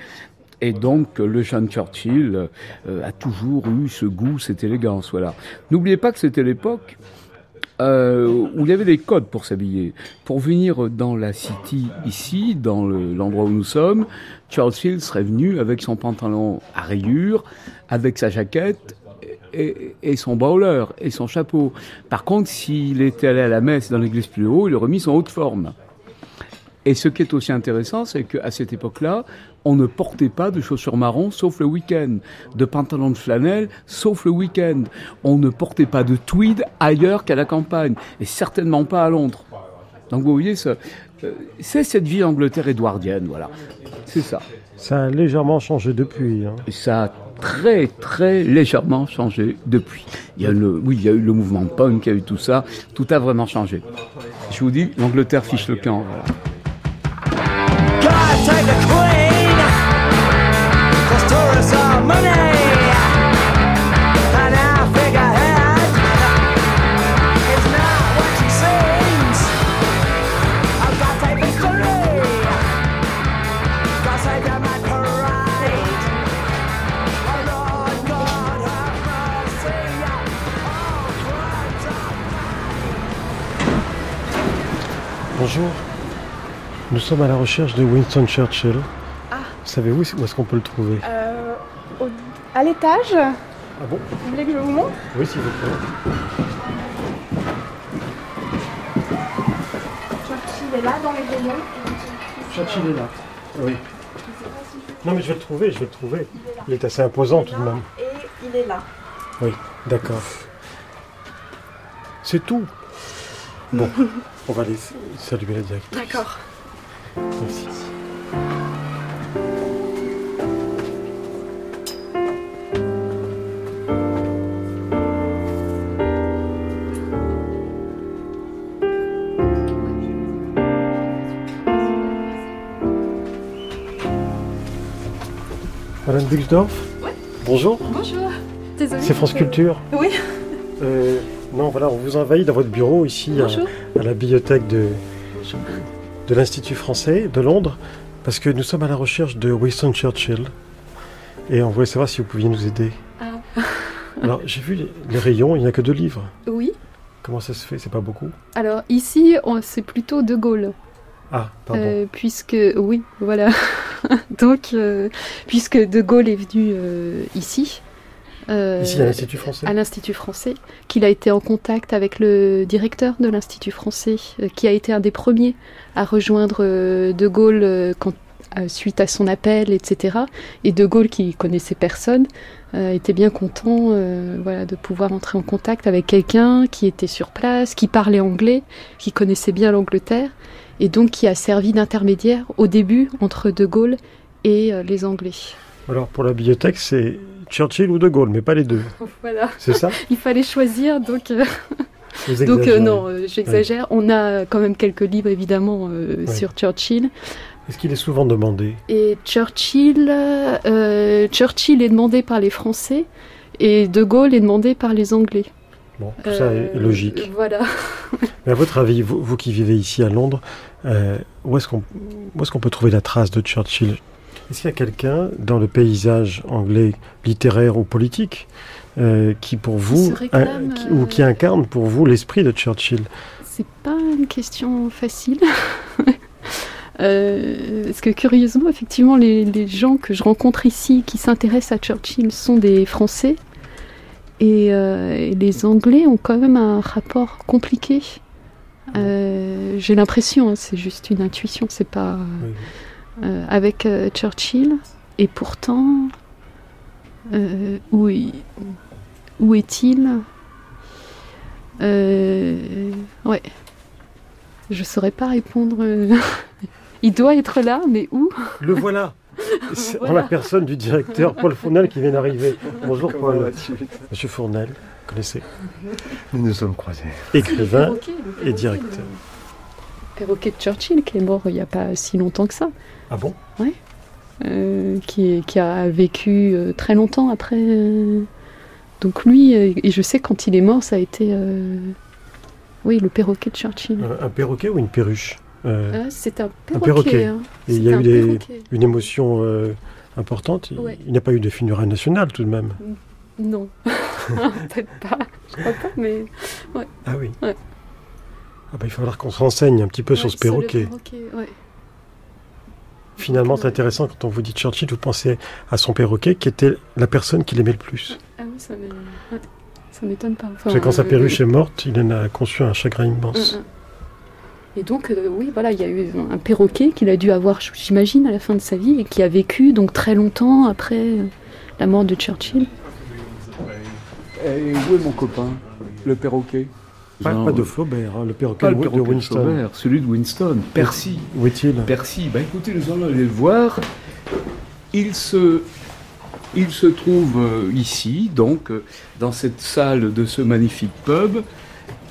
Et donc, le jeune Churchill euh, a toujours eu ce goût, cette élégance. Voilà. N'oubliez pas que c'était l'époque euh, où il y avait des codes pour s'habiller. Pour venir dans la city ici, dans l'endroit où nous sommes, Churchill serait venu avec son pantalon à rayures, avec sa jaquette et, et, son bowler et son chapeau. Par contre, s'il était allé à la messe dans l'église plus haut, il aurait mis son haute forme. Et ce qui est aussi intéressant, c'est qu'à cette époque-là, on ne portait pas de chaussures marron sauf le week-end, de pantalons de flanelle sauf le week-end. On ne portait pas de tweed ailleurs qu'à la campagne, et certainement pas à Londres. Donc vous voyez, euh, c'est cette vie Angleterre édouardienne, voilà. C'est ça. Ça a légèrement changé depuis. Hein. Ça a très très légèrement changé depuis. Il y a le, oui, il y a eu le mouvement punk, il y a eu tout ça. Tout a vraiment changé. Je vous dis, l'Angleterre fiche le camp. Voilà. take Bonjour, nous sommes à la recherche de Winston Churchill. Ah. Savez-vous où est-ce qu'on peut le trouver? Euh, à l'étage. Ah bon Vous voulez que je vous montre? Oui, s'il vous plaît. Churchill est là dans les rayons. Churchill est là. Oui. Non, mais je vais le trouver, je vais le trouver. Il est assez imposant tout de même. Et il est là. Oui, d'accord. C'est tout. Bon, [LAUGHS] on va aller saluer la directrice. D'accord. Merci. Madame Buxdorf Bonjour. Bonjour. Désolée. C'est France Culture. Oui. Euh, non, voilà, on vous envahit dans votre bureau ici à, la bibliothèque de, de l'Institut français de Londres, parce que nous sommes à la recherche de Winston Churchill. Et on voulait savoir si vous pouviez nous aider. Ah. [LAUGHS] Alors, j'ai vu les, les rayons, il n'y a que deux livres. Oui. Comment ça se fait? C'est pas beaucoup? Alors ici, on- c'est plutôt De Gaulle. Ah, pardon. Euh, puisque, oui, voilà. [LAUGHS] [LAUGHS] Donc, euh, puisque De Gaulle est venu euh, ici. euh, Ici, à l'Institut français À l'Institut français, qu'il a été en contact avec le directeur de l'Institut français, qui a été un des premiers à rejoindre De Gaulle quand, suite à son appel, etc. Et De Gaulle, qui connaissait personne, euh, était bien content euh, voilà, de pouvoir entrer en contact avec quelqu'un qui était sur place, qui parlait anglais, qui connaissait bien l'Angleterre, et donc qui a servi d'intermédiaire au début entre De Gaulle et euh, les Anglais. Alors, pour la bibliothèque, c'est Churchill ou De Gaulle, mais pas les deux. [LAUGHS] Voilà. C'est ça? Il fallait choisir, donc. euh, [LAUGHS] donc euh, non, euh, j'exagère. On a quand même quelques livres évidemment euh, sur Churchill. Est-ce qu'il est souvent demandé Et Churchill, euh, Churchill est demandé par les Français et De Gaulle est demandé par les Anglais. Bon, tout ça est Euh, logique. Voilà. Mais à votre avis, vous, vous qui vivez ici à Londres, euh, où est-ce qu'on est-ce qu'on peut trouver la trace de Churchill? Est-ce qu'il y a quelqu'un dans le paysage anglais littéraire ou politique euh, qui pour vous se réclame, un- qui- ou qui incarne pour vous l'esprit de Churchill? C'est pas une question facile. Euh, parce que curieusement, effectivement, les, les gens que je rencontre ici qui s'intéressent à Churchill sont des Français. Et, euh, et les Anglais ont quand même un rapport compliqué. Euh, J'ai l'impression, hein, c'est juste une intuition, c'est pas. avec Churchill. Et pourtant, où, est- où est-il? Euh, Ouais. Je saurais pas répondre. [LAUGHS] Il doit être là, mais où [LAUGHS] Le voilà [LAUGHS] C'est en Voilà. la personne du directeur Paul Fournel qui vient d'arriver. [LAUGHS] Bonjour Comment Paul. Monsieur Fournel, vous connaissez Nous nous sommes croisés. Écrivain Le perroquet, le et directeur. perroquet de Churchill qui est mort il n'y a pas si longtemps que ça. Ah bon? Ouais. Euh, qui, a vécu euh, très longtemps après. euh, Donc lui, euh, et je sais quand il est mort, ça a été. euh, Oui, le perroquet de Churchill. Un, un perroquet ou une perruche? Euh, Ah, c'est un Un perroquet. hein. Et il y a eu des- une émotion euh, importante. Il- Ouais. Il n'y a pas eu de funérailles nationales tout de même. Non, [LAUGHS] peut-être pas. Je crois pas, mais. Ouais. Ah oui. Ouais. Ah bah, il va falloir qu'on se renseigne un petit peu sur ce perroquet. Finalement, c'est intéressant quand on vous dit Churchill, vous pensez à son perroquet qui était la personne qu'il aimait le plus. Ah oui, ça m'étonne pas. Enfin, Parce que quand sa euh, perruche est morte, il en a conçu un chagrin immense. Et donc, euh, oui, voilà, il y a eu un perroquet qu'il a dû avoir, j'imagine, à la fin de sa vie et qui a vécu donc très longtemps après euh, la mort de Churchill. Et où est mon copain Le perroquet? Pas, de Flaubert, hein, le perroquet, Pas le de perroquet de Winston. Flaubert, celui de Winston, Percy. Où est-il? Percy, bah écoutez, nous allons aller le voir. Il se, il se trouve euh, ici, donc, dans cette salle de ce magnifique pub.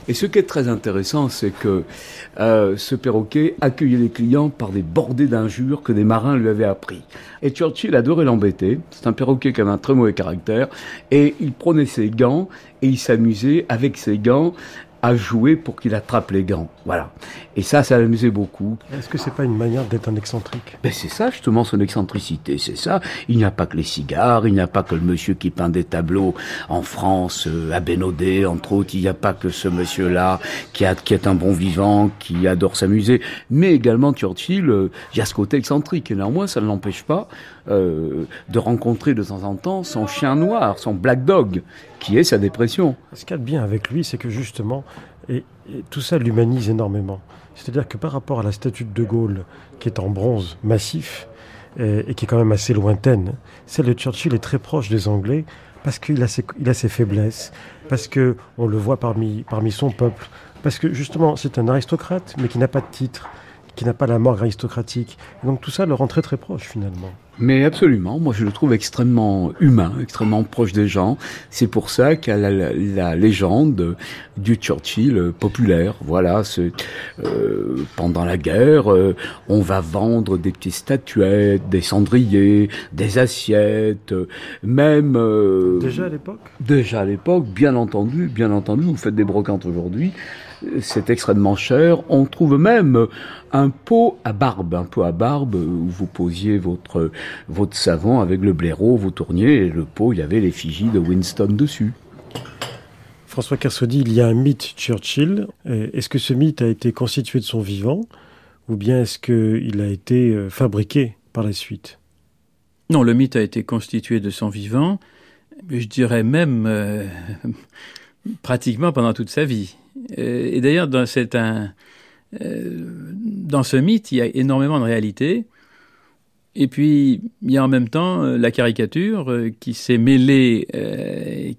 Et ce qui est très intéressant, c'est que euh, ce perroquet accueillait les clients par des bordées d'injures que des marins lui avaient appris. Et Churchill adorait l'embêter. C'est un perroquet qui avait un très mauvais caractère. Et il prenait ses gants et il s'amusait avec ses gants à jouer pour qu'il attrape les gants. Voilà. Et ça, ça l'amusait beaucoup. Est-ce que c'est pas une manière d'être un excentrique? Ben c'est ça justement son excentricité, c'est ça. Il n'y a pas que les cigares, il n'y a pas que le monsieur qui peint des tableaux en France, euh, à Bénodet, entre autres. Il n'y a pas que ce monsieur-là qui, a, qui est un bon vivant, qui adore s'amuser, mais également Churchill. Euh, il y a ce côté excentrique. Et néanmoins, ça ne l'empêche pas euh, de rencontrer de temps en temps son chien noir, son black dog, qui est sa dépression. Ce qu'il y a de bien avec lui, c'est que justement, et, tout ça l'humanise énormément. C'est-à-dire que par rapport à la statue de De Gaulle, qui est en bronze massif, et, qui est quand même assez lointaine, celle de Churchill est très proche des Anglais, parce qu'il a, ses, faiblesses, parce que on le voit parmi son peuple, parce que justement c'est un aristocrate, mais qui n'a pas de titre, qui n'a pas la morgue aristocratique. donc tout ça le rend très très proche finalement. Mais absolument, moi je le trouve extrêmement humain, extrêmement proche des gens. C'est pour ça qu'il y a la, légende du Churchill populaire. Voilà, euh, pendant la guerre, euh, on va vendre des petites statuettes, des cendriers, des assiettes, même... Euh, déjà à l'époque? Déjà à l'époque, bien entendu, bien entendu, vous faites des brocantes aujourd'hui c'est extrêmement cher. On trouve même un pot à barbe, un pot à barbe où vous posiez votre, votre savon avec le blaireau, vous tourniez et le pot, il y avait l'effigie de Winston dessus. François Kersaudy, il y a un mythe Churchill. Est-ce que ce mythe a été constitué de son vivant ou bien est-ce qu'il a été euh, fabriqué par la suite? Non, le mythe a été constitué de son vivant, je dirais même euh, pratiquement pendant toute sa vie. Euh, et d'ailleurs, euh, dans ce mythe, il y a énormément de réalité. Et puis, il y a en même temps euh, la caricature qui s'est mêlée,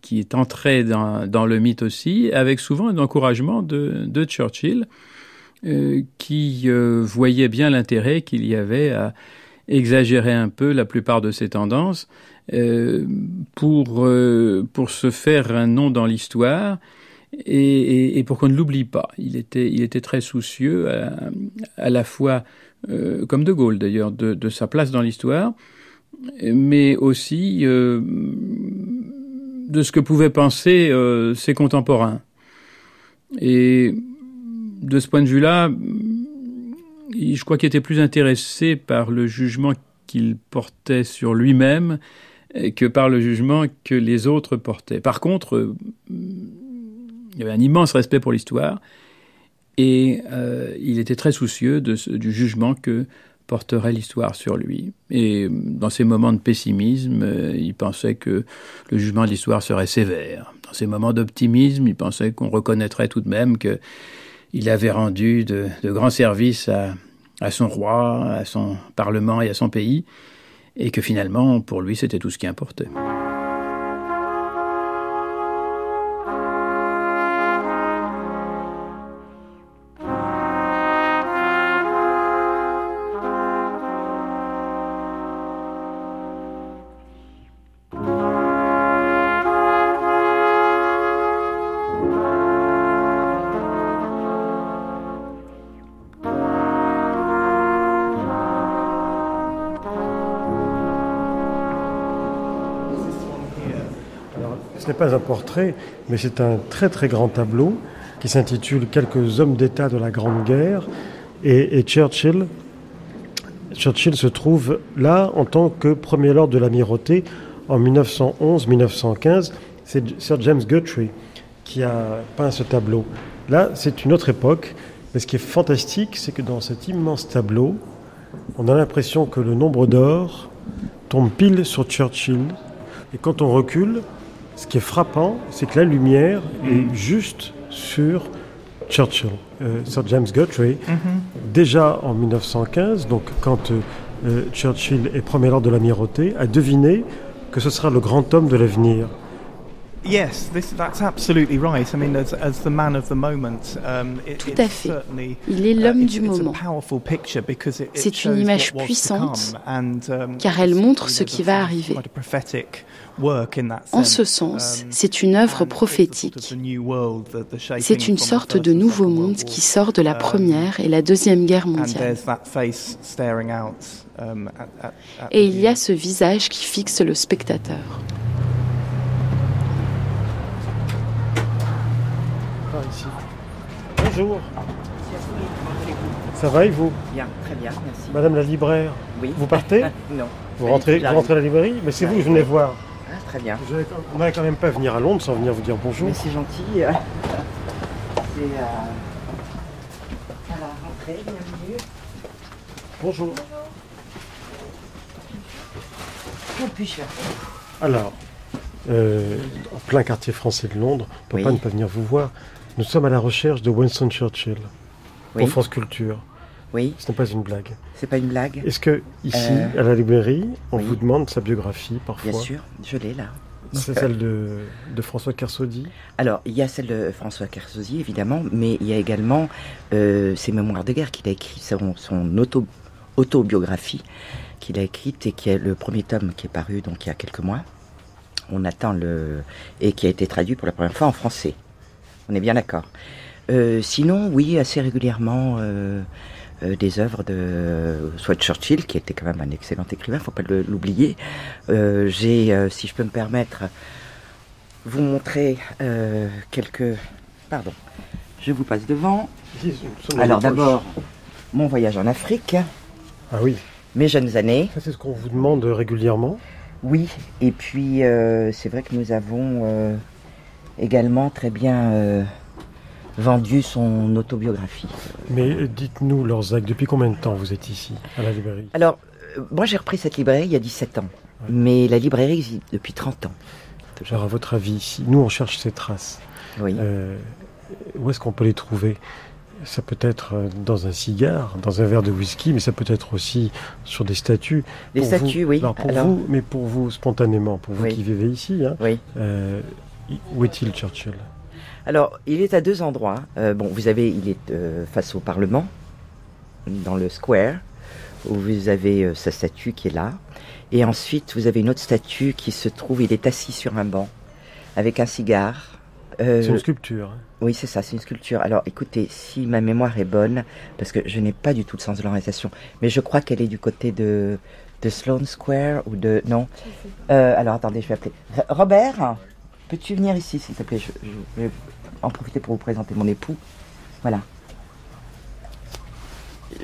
qui est entrée dans, le mythe aussi, avec souvent un encouragement de, de Churchill, qui voyait bien l'intérêt qu'il y avait à exagérer un peu la plupart de ses tendances pour, pour se faire un nom dans l'histoire et, pour qu'on ne l'oublie pas. Il était, il était très soucieux à, la fois, euh, comme De Gaulle d'ailleurs, de, sa place dans l'histoire, mais aussi euh, de ce que pouvaient penser euh, ses contemporains. Et de ce point de vue-là, je crois qu'il était plus intéressé par le jugement qu'il portait sur lui-même que par le jugement que les autres portaient. Par contre, il y avait un immense respect pour l'histoire et euh, il était très soucieux du jugement que porterait l'histoire sur lui. Et dans ces moments de pessimisme, euh, il pensait que le jugement de l'histoire serait sévère. Dans ces moments d'optimisme, il pensait qu'on reconnaîtrait tout de même qu'il avait rendu de, grands services à son roi, à son parlement et à son pays, et que finalement, pour lui, c'était tout ce qui importait. Pas un portrait, mais c'est un très très grand tableau qui s'intitule Quelques hommes d'État de la Grande Guerre. Et, Churchill, Churchill se trouve là en tant que premier lord de l'amirauté en 1911-1915. C'est Sir James Guthrie qui a peint ce tableau. Là, c'est une autre époque. Mais ce qui est fantastique, c'est que dans cet immense tableau, on a l'impression que le nombre d'or tombe pile sur Churchill. Et quand on recule, ce qui est frappant, c'est que la lumière est juste sur Churchill, euh, Sir James Guthrie. Mm-hmm. Déjà en 1915, donc quand euh, Churchill est premier lord de l'amirauté, a deviné que ce sera le grand homme de l'avenir. Yes, this, that's absolutely right. I mean, as, as the man of the moment, um, it, Tout à fait. Il est l'homme uh, du moment. C'est une image puissante, um, car elle montre ce qui va arriver. En ce sens, um, c'est une œuvre prophétique. C'est une sorte de nouveau monde qui sort de la Première et la Deuxième Guerre mondiale. Et il y a ce visage qui fixe le spectateur. Bonjour. Ça va et vous? Bien, très bien, merci. Madame la libraire Oui. Vous partez? [LAUGHS] Non. Vous rentrez, vous rentrez à la librairie? Mais c'est vous que je venais voir. Ah, très bien. Vous on n'allait quand même pas venir à Londres sans venir vous dire bonjour. Mais c'est gentil. [LAUGHS] C'est. Euh... Voilà, rentrez, bienvenue. Bonjour. Que puis-je faire Alors, euh, en plein quartier français de Londres, on ne peut Oui. pas ne pas venir vous voir. Nous sommes à la recherche de Winston Churchill Oui. pour France Culture. Oui. Ce n'est pas une blague. C'est pas une blague Est-ce que ici, Euh, à la librairie, on oui. vous demande sa biographie parfois Bien sûr, je l'ai là. C'est Donc, celle de, de François Kersaudy Alors, il y a celle de François Kersaudy, évidemment, mais il y a également euh, ses mémoires de guerre qu'il a écrit, son, son auto, autobiographie qu'il a écrite et qui est le premier tome qui est paru donc il y a quelques mois. On attend le et qui a été traduit pour la première fois en français. On est bien d'accord. Euh, sinon, oui, assez régulièrement. euh, euh, des œuvres de soit de Churchill, qui était quand même un excellent écrivain, faut pas l'oublier. J'ai, si je peux me permettre, vous montrer quelques. Pardon, je vous passe devant. Alors d'abord, mon voyage en Afrique. Ah oui. Mes jeunes années. Ça, c'est ce qu'on vous demande régulièrement? Oui, et puis c'est vrai que nous avons également très bien euh, vendu son autobiographie. Mais euh, dites-nous, Lorzac, depuis combien de temps vous êtes ici, à la librairie? Alors, euh, moi j'ai repris cette librairie il y a 17 ans, mais la librairie existe depuis 30 ans. Alors, à votre avis, nous, on cherche ces traces. Oui. Euh, où est-ce qu'on peut les trouver? Ça peut être dans un cigare, dans un verre de whisky, mais ça peut être aussi sur des statues. Des Pour statues, vous- oui. Alors pour Alors- vous, mais pour vous spontanément, pour vous Oui. qui vivez ici, hein, Oui. euh, où est-il Churchill? Alors, il est à deux endroits. Euh, bon, vous avez, il est euh, face au Parlement, dans le square, où vous avez euh, sa statue qui est là. Et ensuite, vous avez une autre statue qui se trouve, il est assis sur un banc, avec un cigare. C'est une sculpture. hein. Oui, c'est ça, c'est une sculpture. Alors écoutez, si ma mémoire est bonne, parce que je n'ai pas du tout le sens de l'orientation, mais je crois qu'elle est du côté de, de Sloane Square ou de. Non? Euh, Alors attendez, je vais appeler. Robert, peux-tu venir ici, s'il te plaît? Je, je vais en profiter pour vous présenter mon époux. Voilà.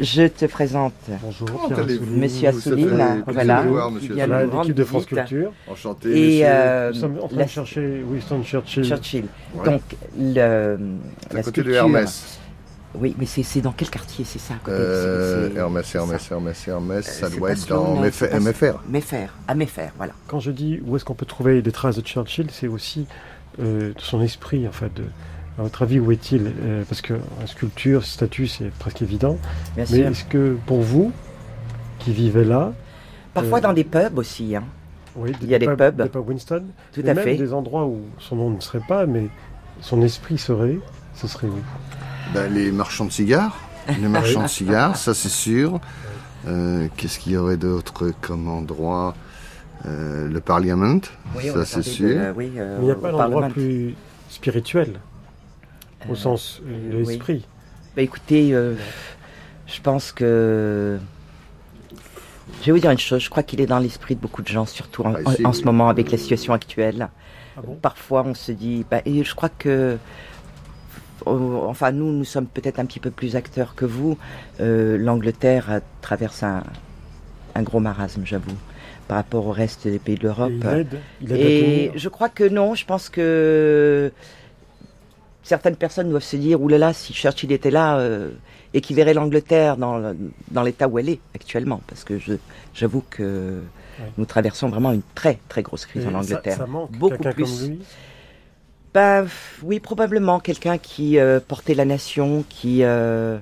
Je te présente. Bonjour. Monsieur Assouline, voilà. l'équipe de France. Culture. Enchanté, Et euh, Nous sommes en train la- de chercher Winston Churchill. Churchill. Ouais. Donc, le, la à côté de sculpture- Hermès. Oui, mais c'est dans quel quartier C'est ça à côté? Euh, Hermès, Hermès. Hermès, Hermès, ça Euh, doit être dans à MFR, voilà. Quand je dis où est-ce qu'on peut trouver des traces de Churchill, c'est aussi euh, de son esprit, en fait. De, à votre avis, où est-il? Euh, Parce que la sculpture, statue, c'est presque évident. Bien Mais est-ce que pour vous, qui vivez là, Parfois euh, dans des pubs aussi. Hein. oui, Il y a des pubs. des pubs Winston, Tout à même fait. des endroits où son nom ne serait pas, mais son esprit serait, ce serait où? Ben, les marchands de cigares. Les marchands de [LAUGHS] cigares, ça c'est sûr. Euh, Qu'est-ce qu'il y aurait d'autre comme endroit? Euh, Le Parliament, Oui, ça c'est de- sûr. euh, oui, euh, Mais il n'y a pas d'endroit plus spirituel, au Euh, sens euh, de oui. l'esprit. Bah écoutez, euh, je pense que. Je vais vous dire une chose, je crois qu'il est dans l'esprit de beaucoup de gens, surtout en, Ah, en- en ce moment avec la situation actuelle. Ah bon? Parfois on se dit. bah, et je crois que. Oh, Enfin, nous, nous sommes peut-être un petit peu plus acteurs que vous. Euh, L'Angleterre euh, traverse un, un gros marasme, j'avoue, par rapport au reste des pays de l'Europe. Et je crois que non, je pense que certaines personnes doivent se dire, oulala, si Churchill était là euh, et qu'il verrait l'Angleterre dans, l'état où elle est actuellement, parce que j'avoue que nous traversons vraiment une très très grosse crise Et en Angleterre. ça manque Beaucoup plus. comme lui Ben, oui, probablement quelqu'un qui euh, portait la nation, qui, euh,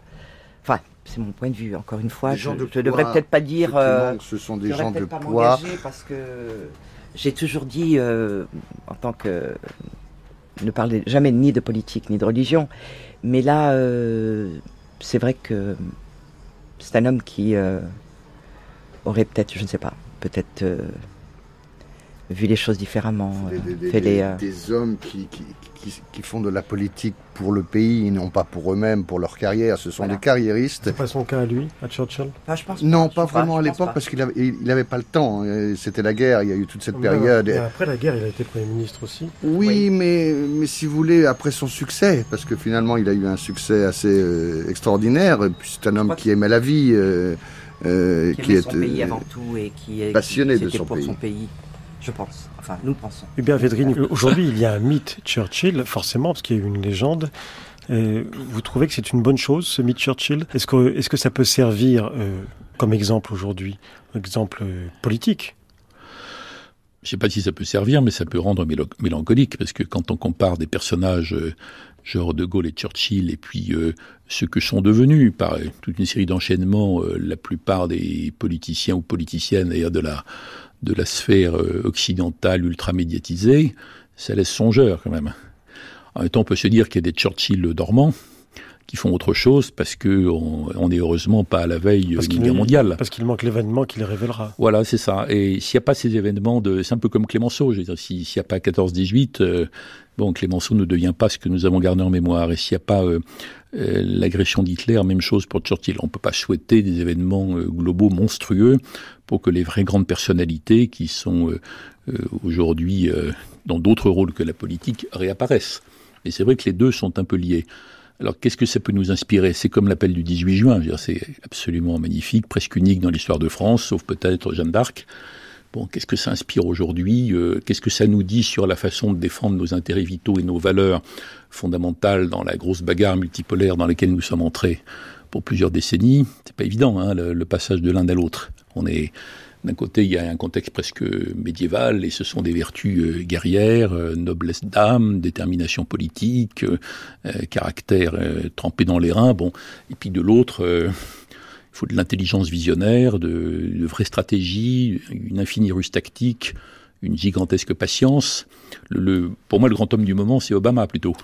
enfin, c'est mon point de vue. Encore une fois, Des je, de je devrais peut-être pas dire. effectivement, ce sont des gens de pas poids. Parce que j'ai toujours dit, euh, en tant que ne parler jamais ni de politique ni de religion, mais là, euh, c'est vrai que c'est un homme qui euh, aurait peut-être, je ne sais pas, peut-être euh, vu les choses différemment. Des, des, euh, des hommes qui, qui, qui, font de la politique pour le pays et non pas pour eux-mêmes, pour leur carrière. Ce sont des carriéristes. C'est pas son cas à lui, à Churchill? Je pense Non, pas, vraiment à l'époque parce qu'il n'avait pas le temps. C'était la guerre, il y a eu toute cette période. Et après la guerre, il a été Premier ministre aussi. Oui, Mais, mais si vous voulez, après son succès, parce que finalement il a eu un succès assez euh, extraordinaire, c'est un homme qui aimait la vie. Euh, euh, qui, qui est son pays avant tout et qui est passionné de son pour pays. son pays je pense. Enfin, nous pensons. Hubert Védrine, aujourd'hui, il y a un mythe Churchill, forcément, parce qu'il y a eu une légende. vous trouvez que c'est une bonne chose, ce mythe Churchill? Est-ce que, est que ça peut servir euh, comme exemple aujourd'hui, exemple euh, politique? Je ne sais pas si ça peut servir, mais ça peut rendre mélancolique, parce que quand on compare des personnages euh, genre De Gaulle et Churchill, et puis ce que sont devenus par toute une série d'enchaînements la plupart des politiciens ou politiciennes, d'ailleurs de la de la sphère euh, occidentale ultra-médiatisée, ça laisse songeur quand même. En même temps, on peut se dire qu'il y a des Churchill dormants qui font autre chose parce que on, est heureusement pas à la veille d'une guerre mondiale. Parce qu'il manque l'événement qui les révélera. Voilà, c'est ça. Et s'il n'y a pas ces événements de, c'est un peu comme Clémenceau. Je veux dire, s'il n'y a pas 14-18, euh, bon, Clémenceau ne devient pas ce que nous avons gardé en mémoire. Et s'il n'y a pas euh, l'agression d'Hitler, même chose pour Churchill. On ne peut pas souhaiter des événements globaux monstrueux pour que les vraies grandes personnalités qui sont euh, euh, aujourd'hui euh, dans d'autres rôles que la politique réapparaissent. Et c'est vrai que les deux sont un peu liés. Alors qu'est-ce que ça peut nous inspirer? C'est comme l'appel du 18 juin, c'est absolument magnifique, presque unique dans l'histoire de France, sauf peut-être Jeanne d'Arc. Bon, qu'est-ce que ça inspire aujourd'hui? Qu'est-ce que ça nous dit sur la façon de défendre nos intérêts vitaux et nos valeurs fondamentales dans la grosse bagarre multipolaire dans laquelle nous sommes entrés pour plusieurs décennies? C'est pas évident, hein, le, passage de l'un à l'autre. On est d'un côté, il y a un contexte presque médiéval, et ce sont des vertus euh, guerrières, euh, noblesse d'âme, détermination politique, euh, caractère trempé dans les reins. Bon, et puis de l'autre, il faut de l'intelligence visionnaire, de, de vraies stratégies, une infinie ruse tactique, une gigantesque patience. Le, pour moi, le grand homme du moment, c'est Obama plutôt.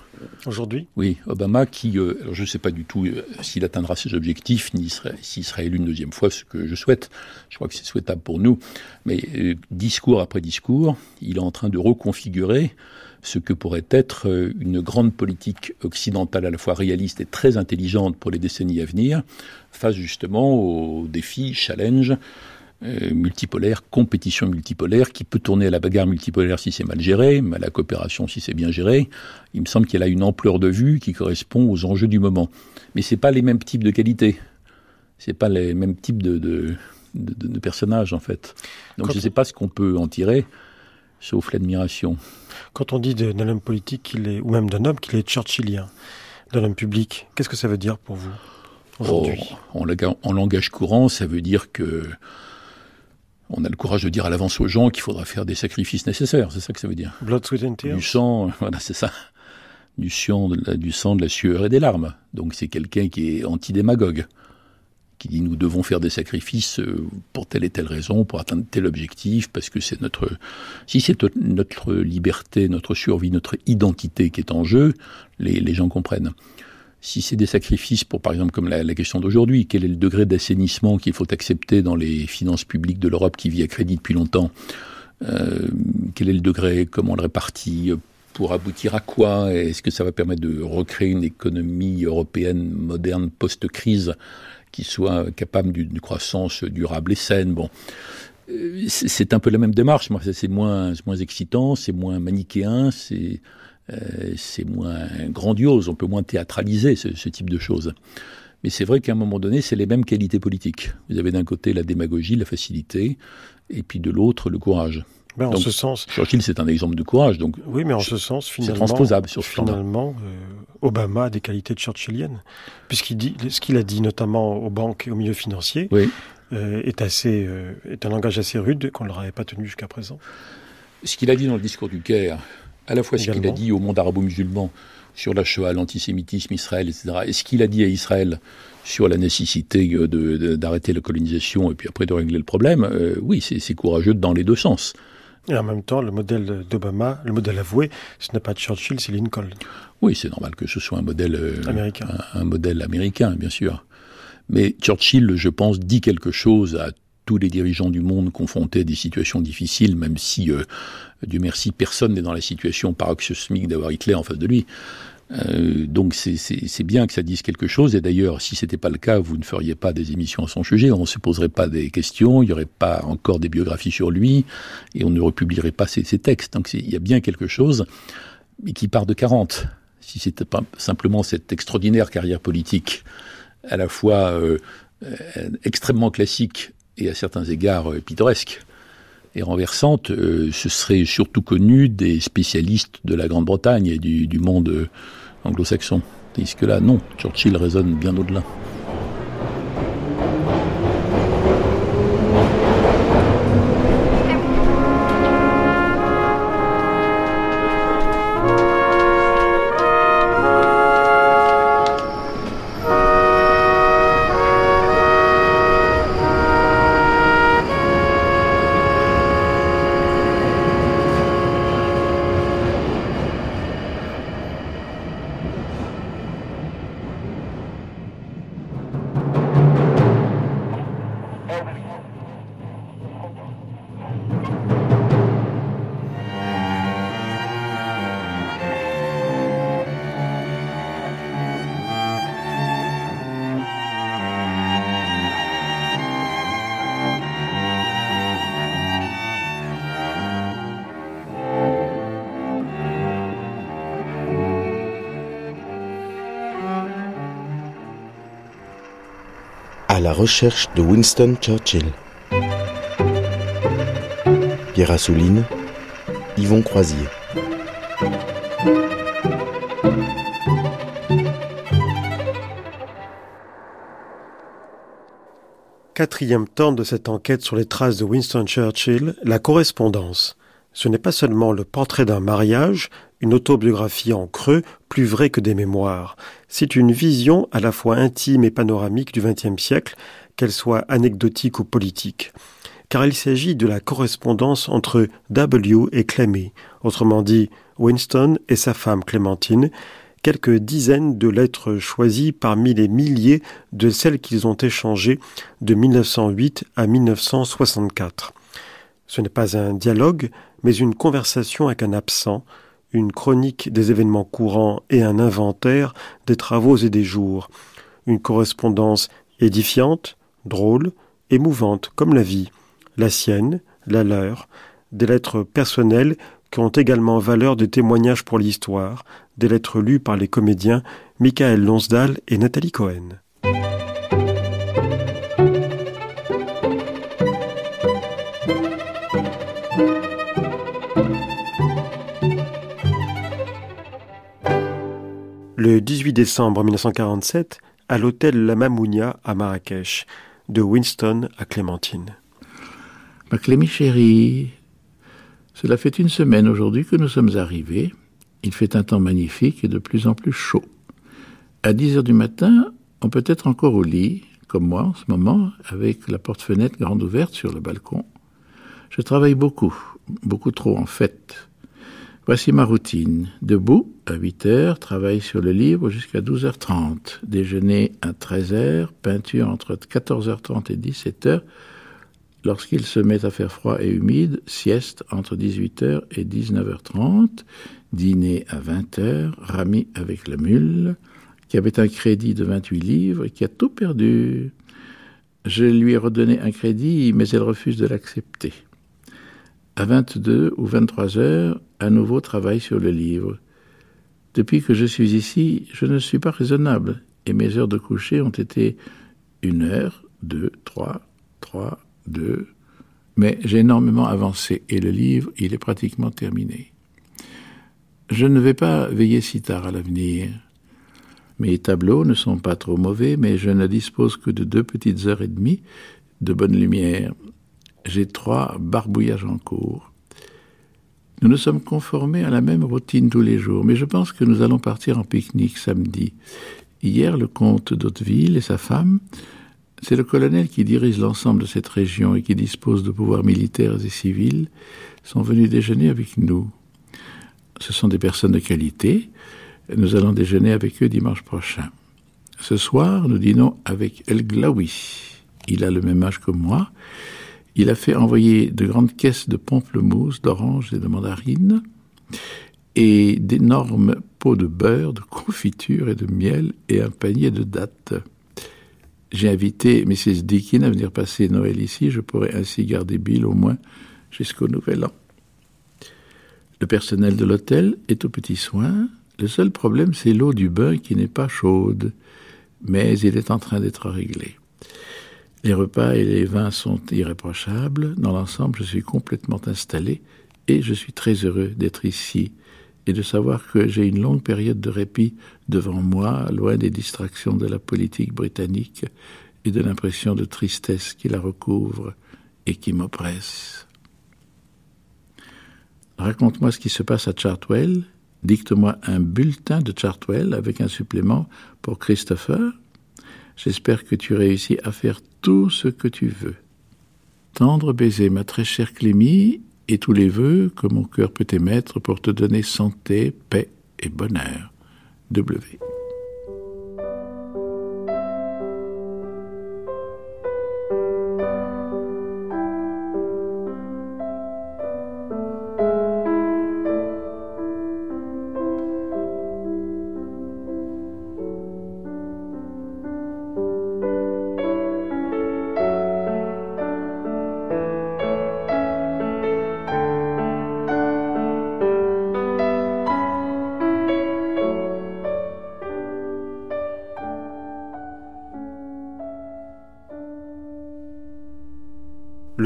Aujourd'hui? Oui, Obama qui, euh, je ne sais pas du tout euh, s'il atteindra ses objectifs, ni s'il sera élu une deuxième fois, ce que je souhaite. Je crois que c'est souhaitable pour nous. Mais euh, discours après discours, il est en train de reconfigurer ce que pourrait être une grande politique occidentale à la fois réaliste et très intelligente pour les décennies à venir, face justement aux défis, challenges euh, multipolaire, compétition multipolaire, qui peut tourner à la bagarre multipolaire si c'est mal géré, mais à la coopération si c'est bien géré. Il me semble qu'elle a une ampleur de vue qui correspond aux enjeux du moment. Mais c'est pas les mêmes types de qualités. C'est pas les mêmes types de, de, de, personnages, en fait. Donc je ne sais pas ce qu'on peut en tirer, sauf l'admiration. Quand on dit d'un homme politique qu'il est, ou même d'un homme qu'il est churchillien, d'un homme public, qu'est-ce que ça veut dire pour vous aujourd'hui? Oh, en langage courant, ça veut dire que on a le courage de dire à l'avance aux gens qu'il faudra faire des sacrifices nécessaires. C'est ça que ça veut dire. Blood, sweat and tears. Du sang, [LAUGHS] voilà, c'est ça. Du sang, de la, du sang, de la sueur et des larmes. Donc c'est quelqu'un qui est anti-démagogue, qui dit nous devons faire des sacrifices euh, pour telle et telle raison, pour atteindre tel objectif, parce que c'est notre, si c'est notre liberté, notre survie, notre identité qui est en jeu, les, les gens comprennent si c'est des sacrifices pour, par exemple, comme la, question d'aujourd'hui, quel est le degré d'assainissement qu'il faut accepter dans les finances publiques de l'Europe qui vit à crédit depuis longtemps? Euh, Quel est le degré? Comment on le répartit pour aboutir à quoi? Est-ce que ça va permettre de recréer une économie européenne moderne post-crise qui soit capable d'une croissance durable et saine? Bon, euh, c'est un peu la même démarche. Moi, c'est moins, moins excitant, c'est moins manichéen, c'est c'est moins grandiose, on peut moins théâtraliser ce, type de choses. Mais c'est vrai qu'à un moment donné, c'est les mêmes qualités politiques. Vous avez d'un côté la démagogie, la facilité, et puis de l'autre le courage. Ben, en ce sens, Churchill, c'est un exemple de courage. Donc, oui, mais en ce sens, finalement, c'est transposable sur finalement, euh, Obama a des qualités churchilliennes, puisqu'il dit ce qu'il a dit notamment aux banques et aux milieux financiers euh, est assez est un langage assez rude qu'on ne leur avait pas tenu jusqu'à présent. Ce qu'il a dit dans le discours du Caire, à la fois ce qu'il a dit au monde arabo-musulman sur la Shoah, l'antisémitisme, Israël, etc., et ce qu'il a dit à Israël sur la nécessité d'arrêter la colonisation et puis après de régler le problème, euh, oui, c'est courageux dans les deux sens. Et en même temps, le modèle d'Obama, le modèle avoué, ce n'est pas Churchill, c'est Lincoln. Oui, c'est normal que ce soit un modèle euh, américain. Un, un, modèle américain, bien sûr. Mais Churchill, je pense, dit quelque chose à tous les dirigeants du monde confrontés à des situations difficiles, même si, euh, Dieu merci, personne n'est dans la situation paroxysmique d'avoir Hitler en face de lui. Euh, donc c'est bien que ça dise quelque chose. Et d'ailleurs, si c'était pas le cas, vous ne feriez pas des émissions à son sujet. On ne se poserait pas des questions. Il n'y aurait pas encore des biographies sur lui, et on ne republierait pas ses, textes. Donc il y a bien quelque chose, mais qui part de 40. Si c'était pas simplement cette extraordinaire carrière politique, à la fois euh, euh, extrêmement classique et à certains égards pittoresque et renversante, ce serait surtout connu des spécialistes de la Grande-Bretagne et du, monde anglo-saxon. Tandis que là, non, Churchill résonne bien au-delà. La recherche de Winston Churchill. Pierre Assouline, Yvon Croisier. Quatrième temps de cette enquête sur les traces de Winston Churchill, la correspondance. Ce n'est pas seulement le portrait d'un mariage, une autobiographie en creux, plus vraie que des mémoires. C'est une vision à la fois intime et panoramique du XXe siècle, qu'elle soit anecdotique ou politique. Car il s'agit de la correspondance entre W et Clemmy, autrement dit Winston et sa femme Clémentine, quelques dizaines de lettres choisies parmi les milliers de celles qu'ils ont échangées de 1908 à 1964. Ce n'est pas un dialogue, mais une conversation avec un absent, une chronique des événements courants et un inventaire des travaux et des jours, une correspondance édifiante, drôle, émouvante comme la vie, la sienne, la leur, des lettres personnelles qui ont également valeur de témoignage pour l'histoire, des lettres lues par les comédiens Michael Lonsdal et Nathalie Cohen. Le 18 décembre 1947 à l'hôtel La Mamounia à Marrakech, de Winston à Clémentine. Ma Clémy chérie, cela fait une semaine aujourd'hui que nous sommes arrivés. Il fait un temps magnifique et de plus en plus chaud. À 10 heures du matin, on peut être encore au lit, comme moi en ce moment, avec la porte-fenêtre grande ouverte sur le balcon. Je travaille beaucoup, beaucoup trop en fait. Voici ma routine. Debout, à 8 heures, travail sur le livre jusqu'à 12h30. Déjeuner à 13h, peinture entre 14h30 et 17h. Lorsqu'il se met à faire froid et humide, sieste entre 18h et 19h30. Dîner à 20h, Rami avec la mule, qui avait un crédit de 28 livres et qui a tout perdu. Je lui ai redonné un crédit, mais elle refuse de l'accepter. À 22 ou 23 heures, à nouveau travail sur le livre. Depuis que je suis ici, je ne suis pas raisonnable, et mes heures de coucher ont été une heure, deux, trois, trois, deux. Mais j'ai énormément avancé, et le livre, il est pratiquement terminé. Je ne vais pas veiller si tard à l'avenir. Mes tableaux ne sont pas trop mauvais, mais je ne dispose que de deux petites heures et demie de bonne lumière, j'ai trois barbouillages en cours. Nous nous sommes conformés à la même routine tous les jours, mais je pense que nous allons partir en pique-nique samedi. Hier, le comte d'Hauteville et sa femme, c'est le colonel qui dirige l'ensemble de cette région et qui dispose de pouvoirs militaires et civils, sont venus déjeuner avec nous. Ce sont des personnes de qualité. Nous allons déjeuner avec eux dimanche prochain. Ce soir, nous dînons avec El Glaoui. Il a le même âge que moi Il a fait envoyer de grandes caisses de pamplemousse, d'oranges et de mandarines, et d'énormes pots de beurre, de confiture et de miel, et un panier de dattes. J'ai invité Mrs. Dickin à venir passer Noël ici, je pourrais ainsi garder Bill au moins jusqu'au Nouvel An. Le personnel de l'hôtel est aux petits soins. Le seul problème, c'est l'eau du bain qui n'est pas chaude, mais il est en train d'être réglé. Les repas et les vins sont irréprochables. Dans l'ensemble, je suis complètement installé et je suis très heureux d'être ici et de savoir que j'ai une longue période de répit devant moi, loin des distractions de la politique britannique et de l'impression de tristesse qui la recouvre et qui m'oppresse. Raconte-moi ce qui se passe à Chartwell, dicte-moi un bulletin de Chartwell avec un supplément pour Christopher. J'espère que tu réussis à faire tout ce que tu veux. Tendre baiser, ma très chère Clémie, et tous les vœux que mon cœur peut émettre pour te donner santé, paix et bonheur. W.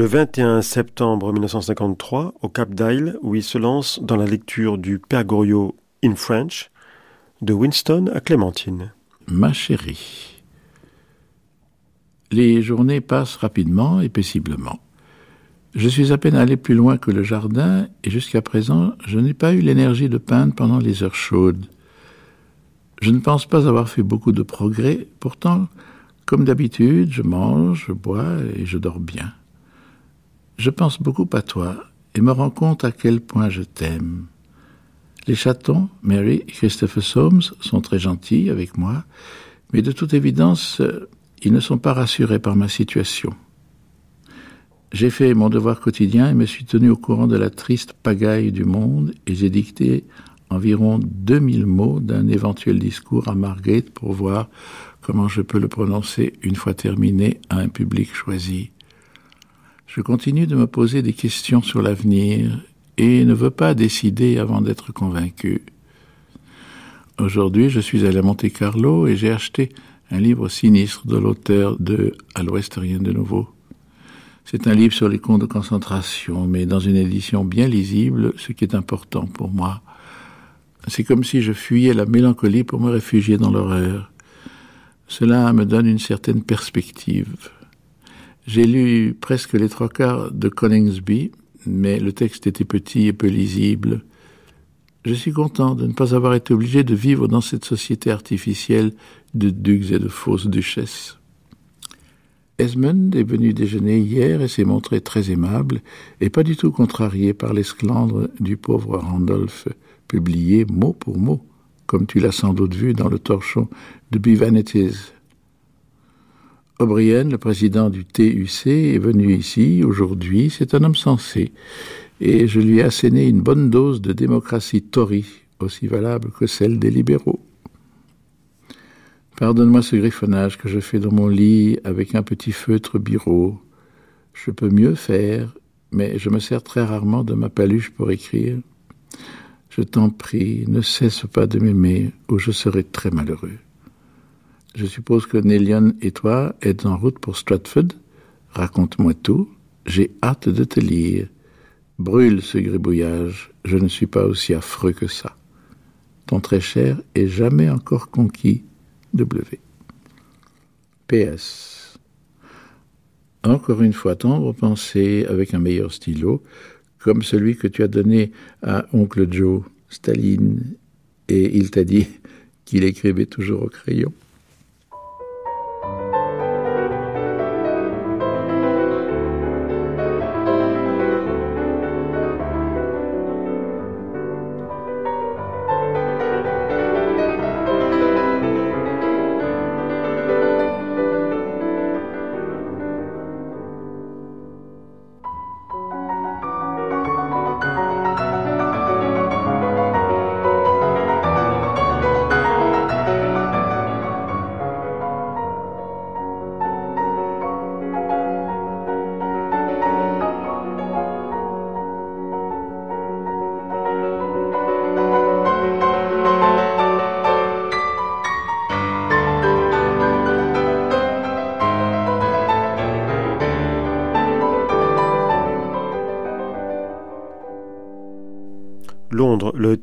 21 septembre 1953 au Cap d'Isle où il se lance dans la lecture du Père Goriot in French de Winston à Clémentine. Ma chérie, les journées passent rapidement et paisiblement. Je suis à peine allé plus loin que le jardin et jusqu'à présent je n'ai pas eu l'énergie de peindre pendant les heures chaudes. Je ne pense pas avoir fait beaucoup de progrès, pourtant, comme d'habitude, je mange, je bois et je dors bien. Je pense beaucoup à toi et me rends compte à quel point je t'aime. Les chatons, Mary et Christopher Soames, sont très gentils avec moi, mais de toute évidence, ils ne sont pas rassurés par ma situation. J'ai fait mon devoir quotidien et me suis tenu au courant de la triste pagaille du monde et j'ai dicté environ 2000 mots d'un éventuel discours à Margate pour voir comment je peux le prononcer une fois terminé à un public choisi. Je continue de me poser des questions sur l'avenir et ne veux pas décider avant d'être convaincu. Aujourd'hui, je suis allé à Monte Carlo et j'ai acheté un livre sinistre de l'auteur de À l'Ouest rien de nouveau. C'est un livre sur les camps de concentration, mais dans une édition bien lisible, ce qui est important pour moi. C'est comme si je fuyais la mélancolie pour me réfugier dans l'horreur. Cela me donne une certaine perspective. J'ai lu presque les trois quarts de Coningsby, mais le texte était petit et peu lisible. Je suis content de ne pas avoir été obligé de vivre dans cette société artificielle de ducs et de fausses duchesses. Esmond est venu déjeuner hier et s'est montré très aimable et pas du tout contrarié par l'esclandre du pauvre Randolph, publié mot pour mot, comme tu l'as sans doute vu dans le torchon de Bivanities. O'Brien, le président du TUC, est venu ici aujourd'hui. C'est un homme sensé. Et je lui ai asséné une bonne dose de démocratie Tory, aussi valable que celle des libéraux. Pardonne-moi ce griffonnage que je fais dans mon lit avec un petit feutre bureau. Je peux mieux faire, mais je me sers très rarement de ma paluche pour écrire. Je t'en prie, ne cesse pas de m'aimer, ou je serai très malheureux. Je suppose que Nellion et toi êtes en route pour Stratford. Raconte-moi tout. J'ai hâte de te lire. Brûle ce gribouillage. Je ne suis pas aussi affreux que ça. Ton très cher et jamais encore conquis W. PS. Encore une fois, tendre pensée avec un meilleur stylo, comme celui que tu as donné à oncle Joe, Staline, et il t'a dit qu'il écrivait toujours au crayon.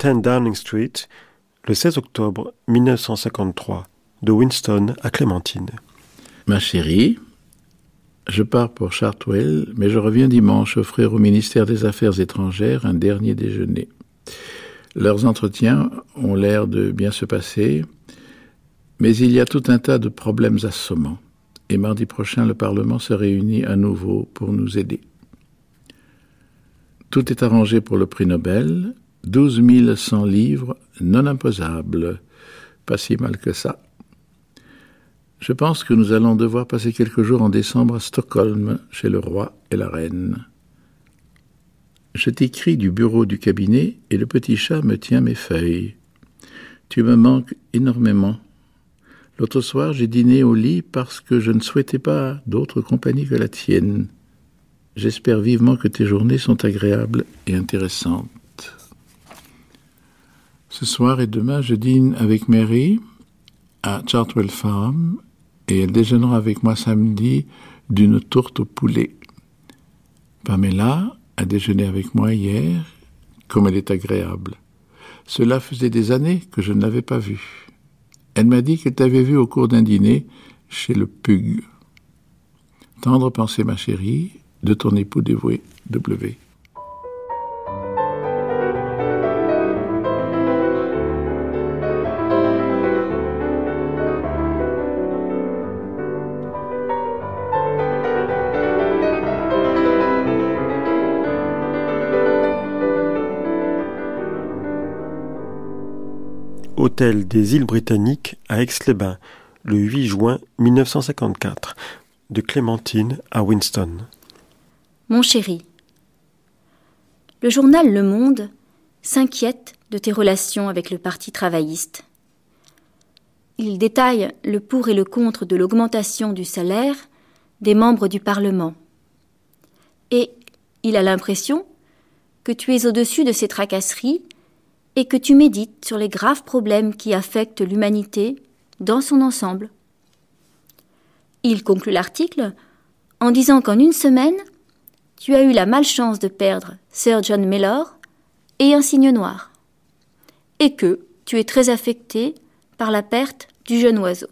10 Downing Street, le 16 octobre 1953, de Winston à Clémentine. Ma chérie, je pars pour Chartwell, mais je reviens dimanche offrir au ministère des Affaires étrangères un dernier déjeuner. Leurs entretiens ont l'air de bien se passer, mais il y a tout un tas de problèmes assommants, et mardi prochain le Parlement se réunit à nouveau pour nous aider. Tout est arrangé pour le prix Nobel, 12 100 livres non imposables. Pas si mal que ça. Je pense que nous allons devoir passer quelques jours en décembre à Stockholm, chez le roi et la reine. Je t'écris du bureau du cabinet et le petit chat me tient mes feuilles. Tu me manques énormément. L'autre soir, j'ai dîné au lit parce que je ne souhaitais pas d'autre compagnie que la tienne. J'espère vivement que tes journées sont agréables et intéressantes. Ce soir et demain, je dîne avec Mary à Chartwell Farm et elle déjeunera avec moi samedi d'une tourte au poulet. Pamela a déjeuné avec moi hier, comme elle est agréable. Cela faisait des années que je ne l'avais pas vue. Elle m'a dit qu'elle t'avait vu au cours d'un dîner chez le Pug. Tendre pensée, ma chérie, de ton époux dévoué, W. Des îles britanniques à Aix-les-Bains, le 8 juin 1954, de Clémentine à Winston. Mon chéri, le journal Le Monde s'inquiète de tes relations avec le Parti travailliste. Il détaille le pour et le contre de l'augmentation du salaire des membres du Parlement. Et il a l'impression que tu es au-dessus de ces tracasseries et que tu médites sur les graves problèmes qui affectent l'humanité dans son ensemble. Il conclut l'article en disant qu'en une semaine, tu as eu la malchance de perdre Sir John Mellor et un cygne noir, et que tu es très affecté par la perte du jeune oiseau.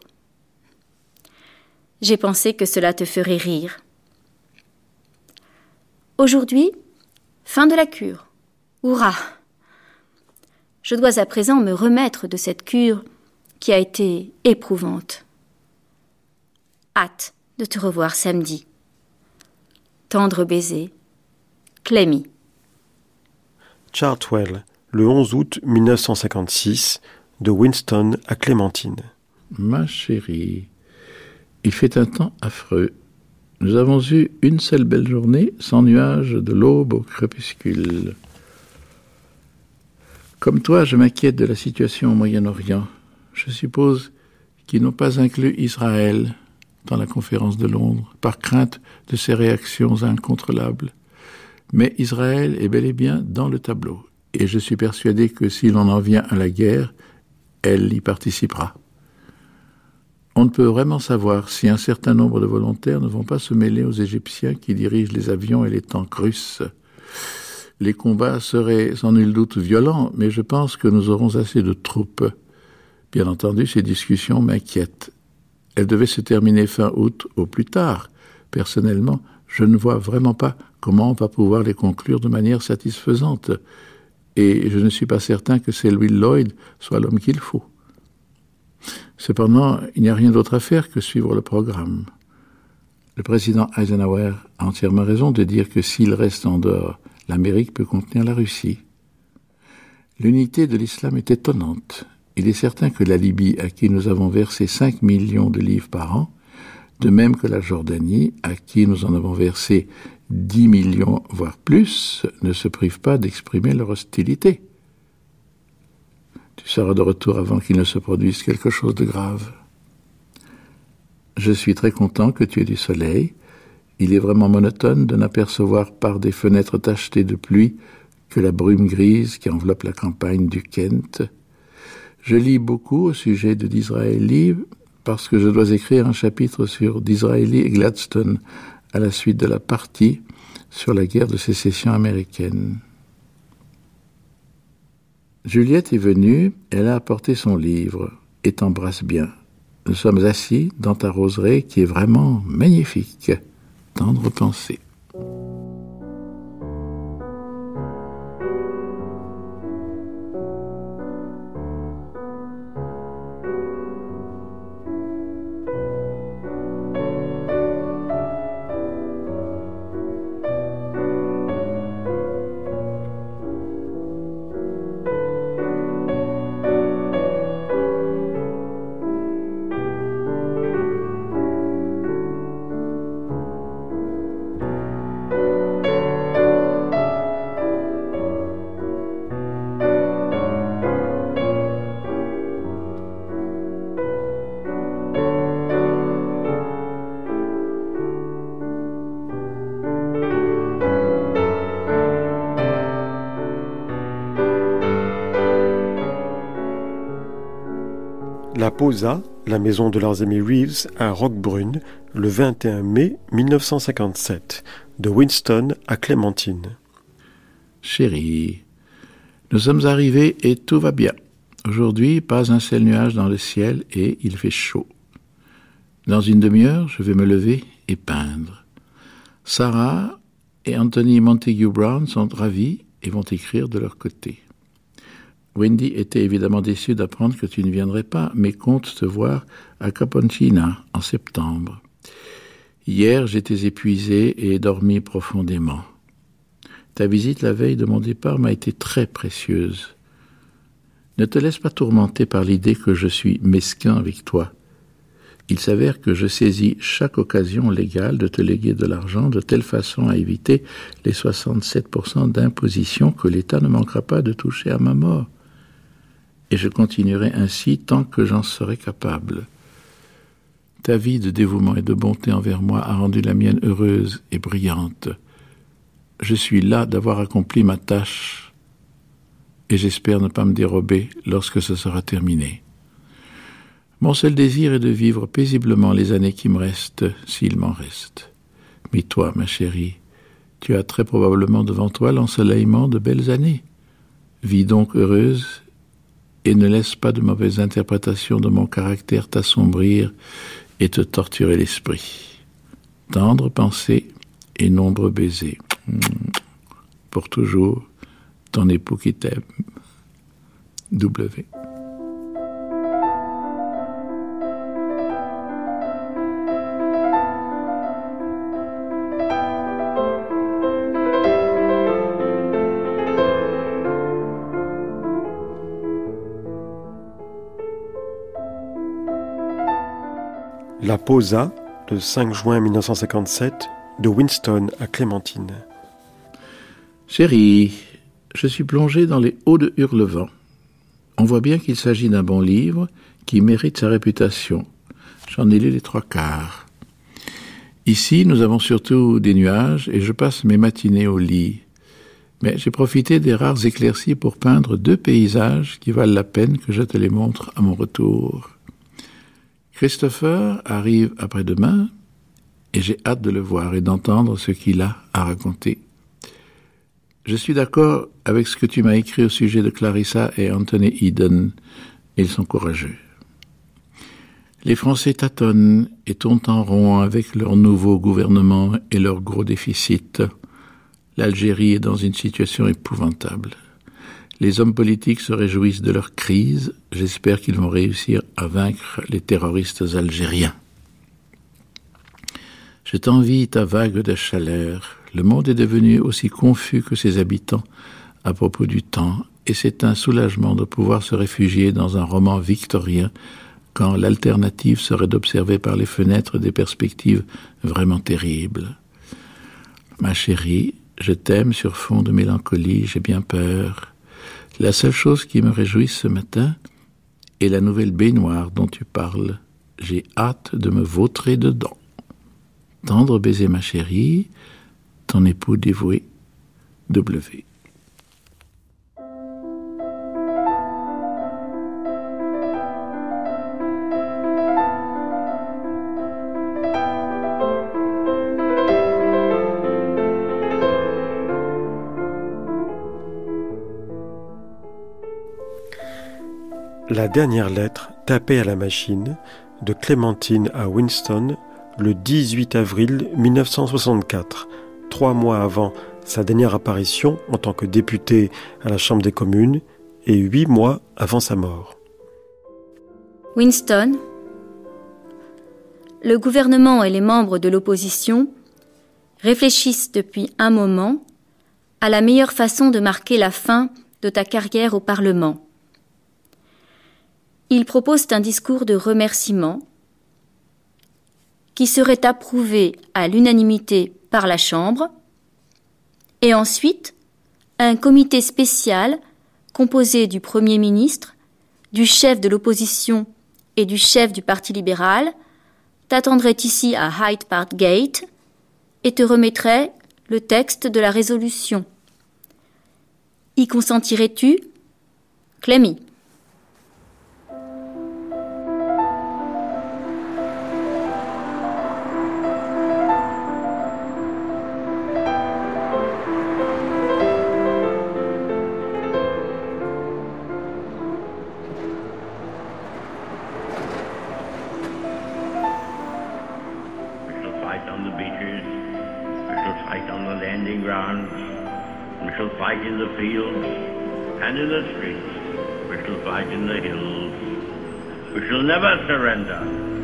J'ai pensé que cela te ferait rire. Aujourd'hui, fin de la cure. Hurrah je dois à présent me remettre de cette cure qui a été éprouvante. Hâte de te revoir samedi. Tendre baiser. Clémy. Chartwell, le 11 août 1956, de Winston à Clémentine. Ma chérie, il fait un temps affreux. Nous avons eu une seule belle journée sans nuages de l'aube au crépuscule. Comme toi, je m'inquiète de la situation au Moyen-Orient. Je suppose qu'ils n'ont pas inclus Israël dans la conférence de Londres, par crainte de ses réactions incontrôlables. Mais Israël est bel et bien dans le tableau, et je suis persuadé que si l'on en vient à la guerre, elle y participera. On ne peut vraiment savoir si un certain nombre de volontaires ne vont pas se mêler aux Égyptiens qui dirigent les avions et les tanks russes les combats seraient sans nul doute violents, mais je pense que nous aurons assez de troupes. Bien entendu, ces discussions m'inquiètent. Elles devaient se terminer fin août au plus tard. Personnellement, je ne vois vraiment pas comment on va pouvoir les conclure de manière satisfaisante. Et je ne suis pas certain que Selwyn Lloyd soit l'homme qu'il faut. Cependant, il n'y a rien d'autre à faire que suivre le programme. Le président Eisenhower a entièrement raison de dire que s'il reste en dehors l'Amérique peut contenir la Russie. L'unité de l'islam est étonnante. Il est certain que la Libye, à qui nous avons versé 5 millions de livres par an, de même que la Jordanie, à qui nous en avons versé 10 millions, voire plus, ne se privent pas d'exprimer leur hostilité. Tu seras de retour avant qu'il ne se produise quelque chose de grave. Je suis très content que tu aies du soleil il est vraiment monotone de n'apercevoir par des fenêtres tachetées de pluie que la brume grise qui enveloppe la campagne du Kent. Je lis beaucoup au sujet de Disraeli parce que je dois écrire un chapitre sur Disraeli et Gladstone à la suite de la partie sur la guerre de sécession américaine. Juliette est venue, elle a apporté son livre et t'embrasse bien. Nous sommes assis dans ta roseraie qui est vraiment magnifique. Tendre pensée. La maison de leurs amis Reeves à Roquebrune, le 21 mai 1957, de Winston à Clémentine. Chérie, nous sommes arrivés et tout va bien. Aujourd'hui, pas un seul nuage dans le ciel et il fait chaud. Dans une demi-heure, je vais me lever et peindre. Sarah et Anthony Montague Brown sont ravis et vont écrire de leur côté. Wendy était évidemment déçue d'apprendre que tu ne viendrais pas, mais compte te voir à Caponcina en septembre. Hier, j'étais épuisé et ai dormi profondément. Ta visite la veille de mon départ m'a été très précieuse. Ne te laisse pas tourmenter par l'idée que je suis mesquin avec toi. Il s'avère que je saisis chaque occasion légale de te léguer de l'argent de telle façon à éviter les 67% d'imposition que l'État ne manquera pas de toucher à ma mort et je continuerai ainsi tant que j'en serai capable. Ta vie de dévouement et de bonté envers moi a rendu la mienne heureuse et brillante. Je suis là d'avoir accompli ma tâche et j'espère ne pas me dérober lorsque ce sera terminé. Mon seul désir est de vivre paisiblement les années qui me restent, s'il m'en reste. Mais toi, ma chérie, tu as très probablement devant toi l'ensoleillement de belles années. Vis donc heureuse et ne laisse pas de mauvaises interprétations de mon caractère t'assombrir et te torturer l'esprit. Tendre pensée et nombreux baisers. Pour toujours, ton époux qui t'aime. W. La Posa, le 5 juin 1957, de Winston à Clémentine. Chérie, je suis plongé dans les hauts de Hurlevent. On voit bien qu'il s'agit d'un bon livre qui mérite sa réputation. J'en ai lu les trois quarts. Ici, nous avons surtout des nuages et je passe mes matinées au lit. Mais j'ai profité des rares éclaircies pour peindre deux paysages qui valent la peine que je te les montre à mon retour. Christopher arrive après-demain et j'ai hâte de le voir et d'entendre ce qu'il a à raconter. Je suis d'accord avec ce que tu m'as écrit au sujet de Clarissa et Anthony Eden. Ils sont courageux. Les Français tâtonnent et tournent en rond avec leur nouveau gouvernement et leur gros déficit. L'Algérie est dans une situation épouvantable. Les hommes politiques se réjouissent de leur crise. J'espère qu'ils vont réussir à vaincre les terroristes algériens. Je t'envie ta vague de chaleur. Le monde est devenu aussi confus que ses habitants à propos du temps, et c'est un soulagement de pouvoir se réfugier dans un roman victorien quand l'alternative serait d'observer par les fenêtres des perspectives vraiment terribles. Ma chérie, je t'aime sur fond de mélancolie, j'ai bien peur. La seule chose qui me réjouit ce matin est la nouvelle baignoire dont tu parles. J'ai hâte de me vautrer dedans. Tendre baiser ma chérie, ton époux dévoué, W. La dernière lettre, tapée à la machine, de Clémentine à Winston, le 18 avril 1964, trois mois avant sa dernière apparition en tant que député à la Chambre des communes et huit mois avant sa mort. Winston, le gouvernement et les membres de l'opposition réfléchissent depuis un moment à la meilleure façon de marquer la fin de ta carrière au Parlement. Ils proposent un discours de remerciement qui serait approuvé à l'unanimité par la Chambre, et ensuite un comité spécial composé du Premier ministre, du chef de l'opposition et du chef du Parti libéral t'attendrait ici à Hyde Park Gate et te remettrait le texte de la résolution. Y consentirais-tu Clémy? You'll never surrender.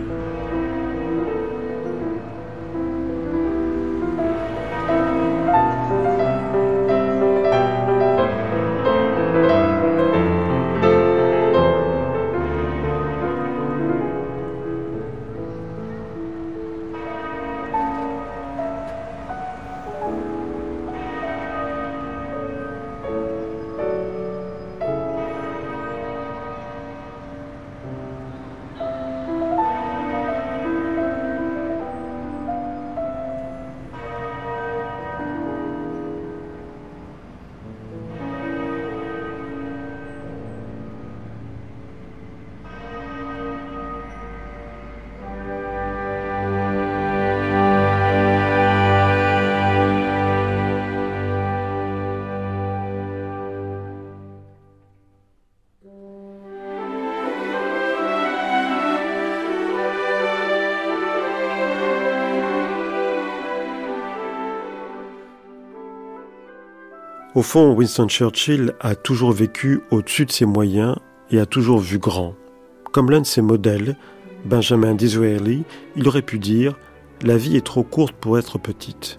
Au fond, Winston Churchill a toujours vécu au-dessus de ses moyens et a toujours vu grand. Comme l'un de ses modèles, Benjamin Disraeli, il aurait pu dire La vie est trop courte pour être petite.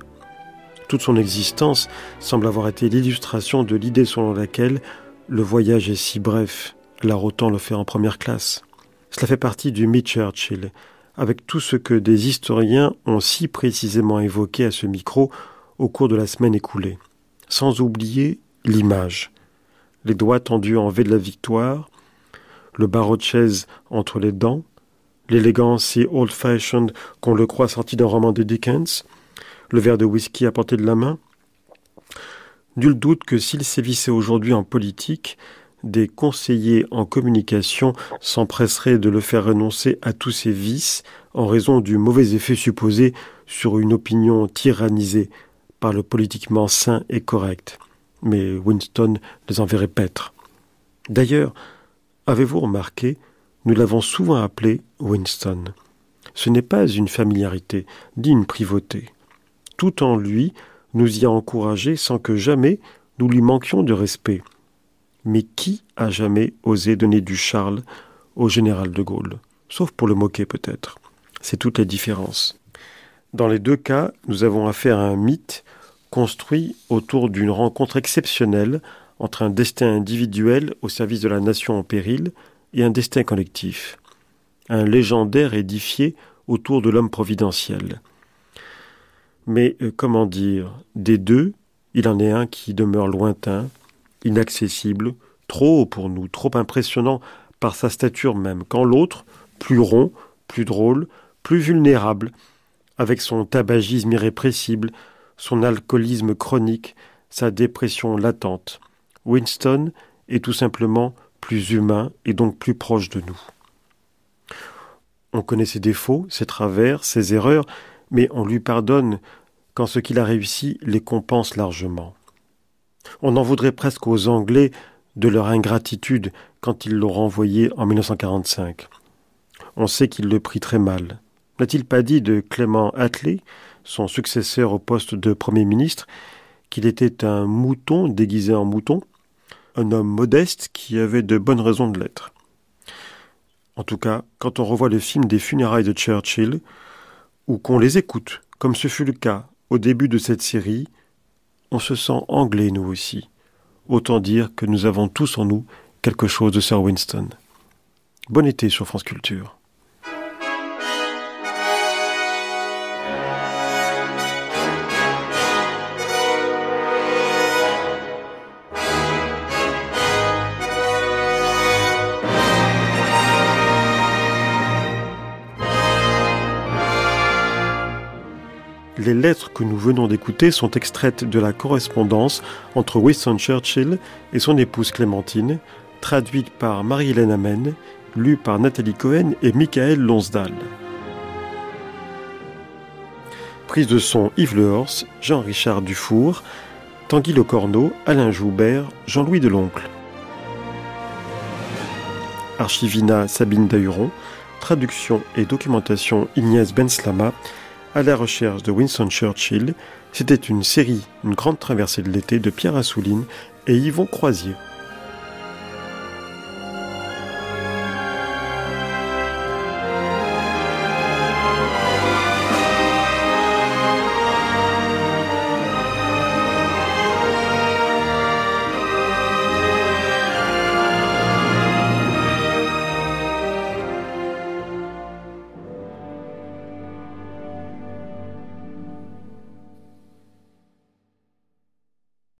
Toute son existence semble avoir été l'illustration de l'idée selon laquelle le voyage est si bref, l'art autant le faire en première classe. Cela fait partie du mythe Churchill, avec tout ce que des historiens ont si précisément évoqué à ce micro au cours de la semaine écoulée sans oublier l'image. Les doigts tendus en V de la victoire, le barreau de chaise entre les dents, l'élégance si old-fashioned qu'on le croit sorti d'un roman de Dickens, le verre de whisky à portée de la main. Nul doute que s'il sévissait aujourd'hui en politique, des conseillers en communication s'empresseraient de le faire renoncer à tous ses vices en raison du mauvais effet supposé sur une opinion tyrannisée par le politiquement sain et correct. Mais Winston les enverrait paître. D'ailleurs, avez-vous remarqué, nous l'avons souvent appelé Winston. Ce n'est pas une familiarité, ni une privauté. Tout en lui nous y a encouragé sans que jamais nous lui manquions de respect. Mais qui a jamais osé donner du Charles au général de Gaulle? Sauf pour le moquer peut-être. C'est toute la différence. Dans les deux cas, nous avons affaire à un mythe construit autour d'une rencontre exceptionnelle entre un destin individuel au service de la nation en péril et un destin collectif. Un légendaire édifié autour de l'homme providentiel. Mais euh, comment dire, des deux, il en est un qui demeure lointain, inaccessible, trop haut pour nous, trop impressionnant par sa stature même, quand l'autre, plus rond, plus drôle, plus vulnérable, avec son tabagisme irrépressible, son alcoolisme chronique, sa dépression latente. Winston est tout simplement plus humain et donc plus proche de nous. On connaît ses défauts, ses travers, ses erreurs, mais on lui pardonne quand ce qu'il a réussi les compense largement. On en voudrait presque aux Anglais de leur ingratitude quand ils l'ont renvoyé en 1945. On sait qu'il le prit très mal. N'a-t-il pas dit de Clément Attlee, son successeur au poste de Premier ministre, qu'il était un mouton déguisé en mouton, un homme modeste qui avait de bonnes raisons de l'être? En tout cas, quand on revoit le film des funérailles de Churchill, ou qu'on les écoute, comme ce fut le cas au début de cette série, on se sent anglais nous aussi. Autant dire que nous avons tous en nous quelque chose de Sir Winston. Bon été sur France Culture. Les lettres que nous venons d'écouter sont extraites de la correspondance entre Winston Churchill et son épouse Clémentine, traduite par Marie-Hélène Amen, lue par Nathalie Cohen et Michael Lonsdal. Prise de son Yves Lehors, Jean-Richard Dufour, Tanguy Le Corneau, Alain Joubert, Jean-Louis Deloncle. Archivina Sabine Dahuron, traduction et documentation Ignace Benslama, à la recherche de Winston Churchill, c'était une série, une grande traversée de l'été de Pierre Assouline et Yvon Croisier.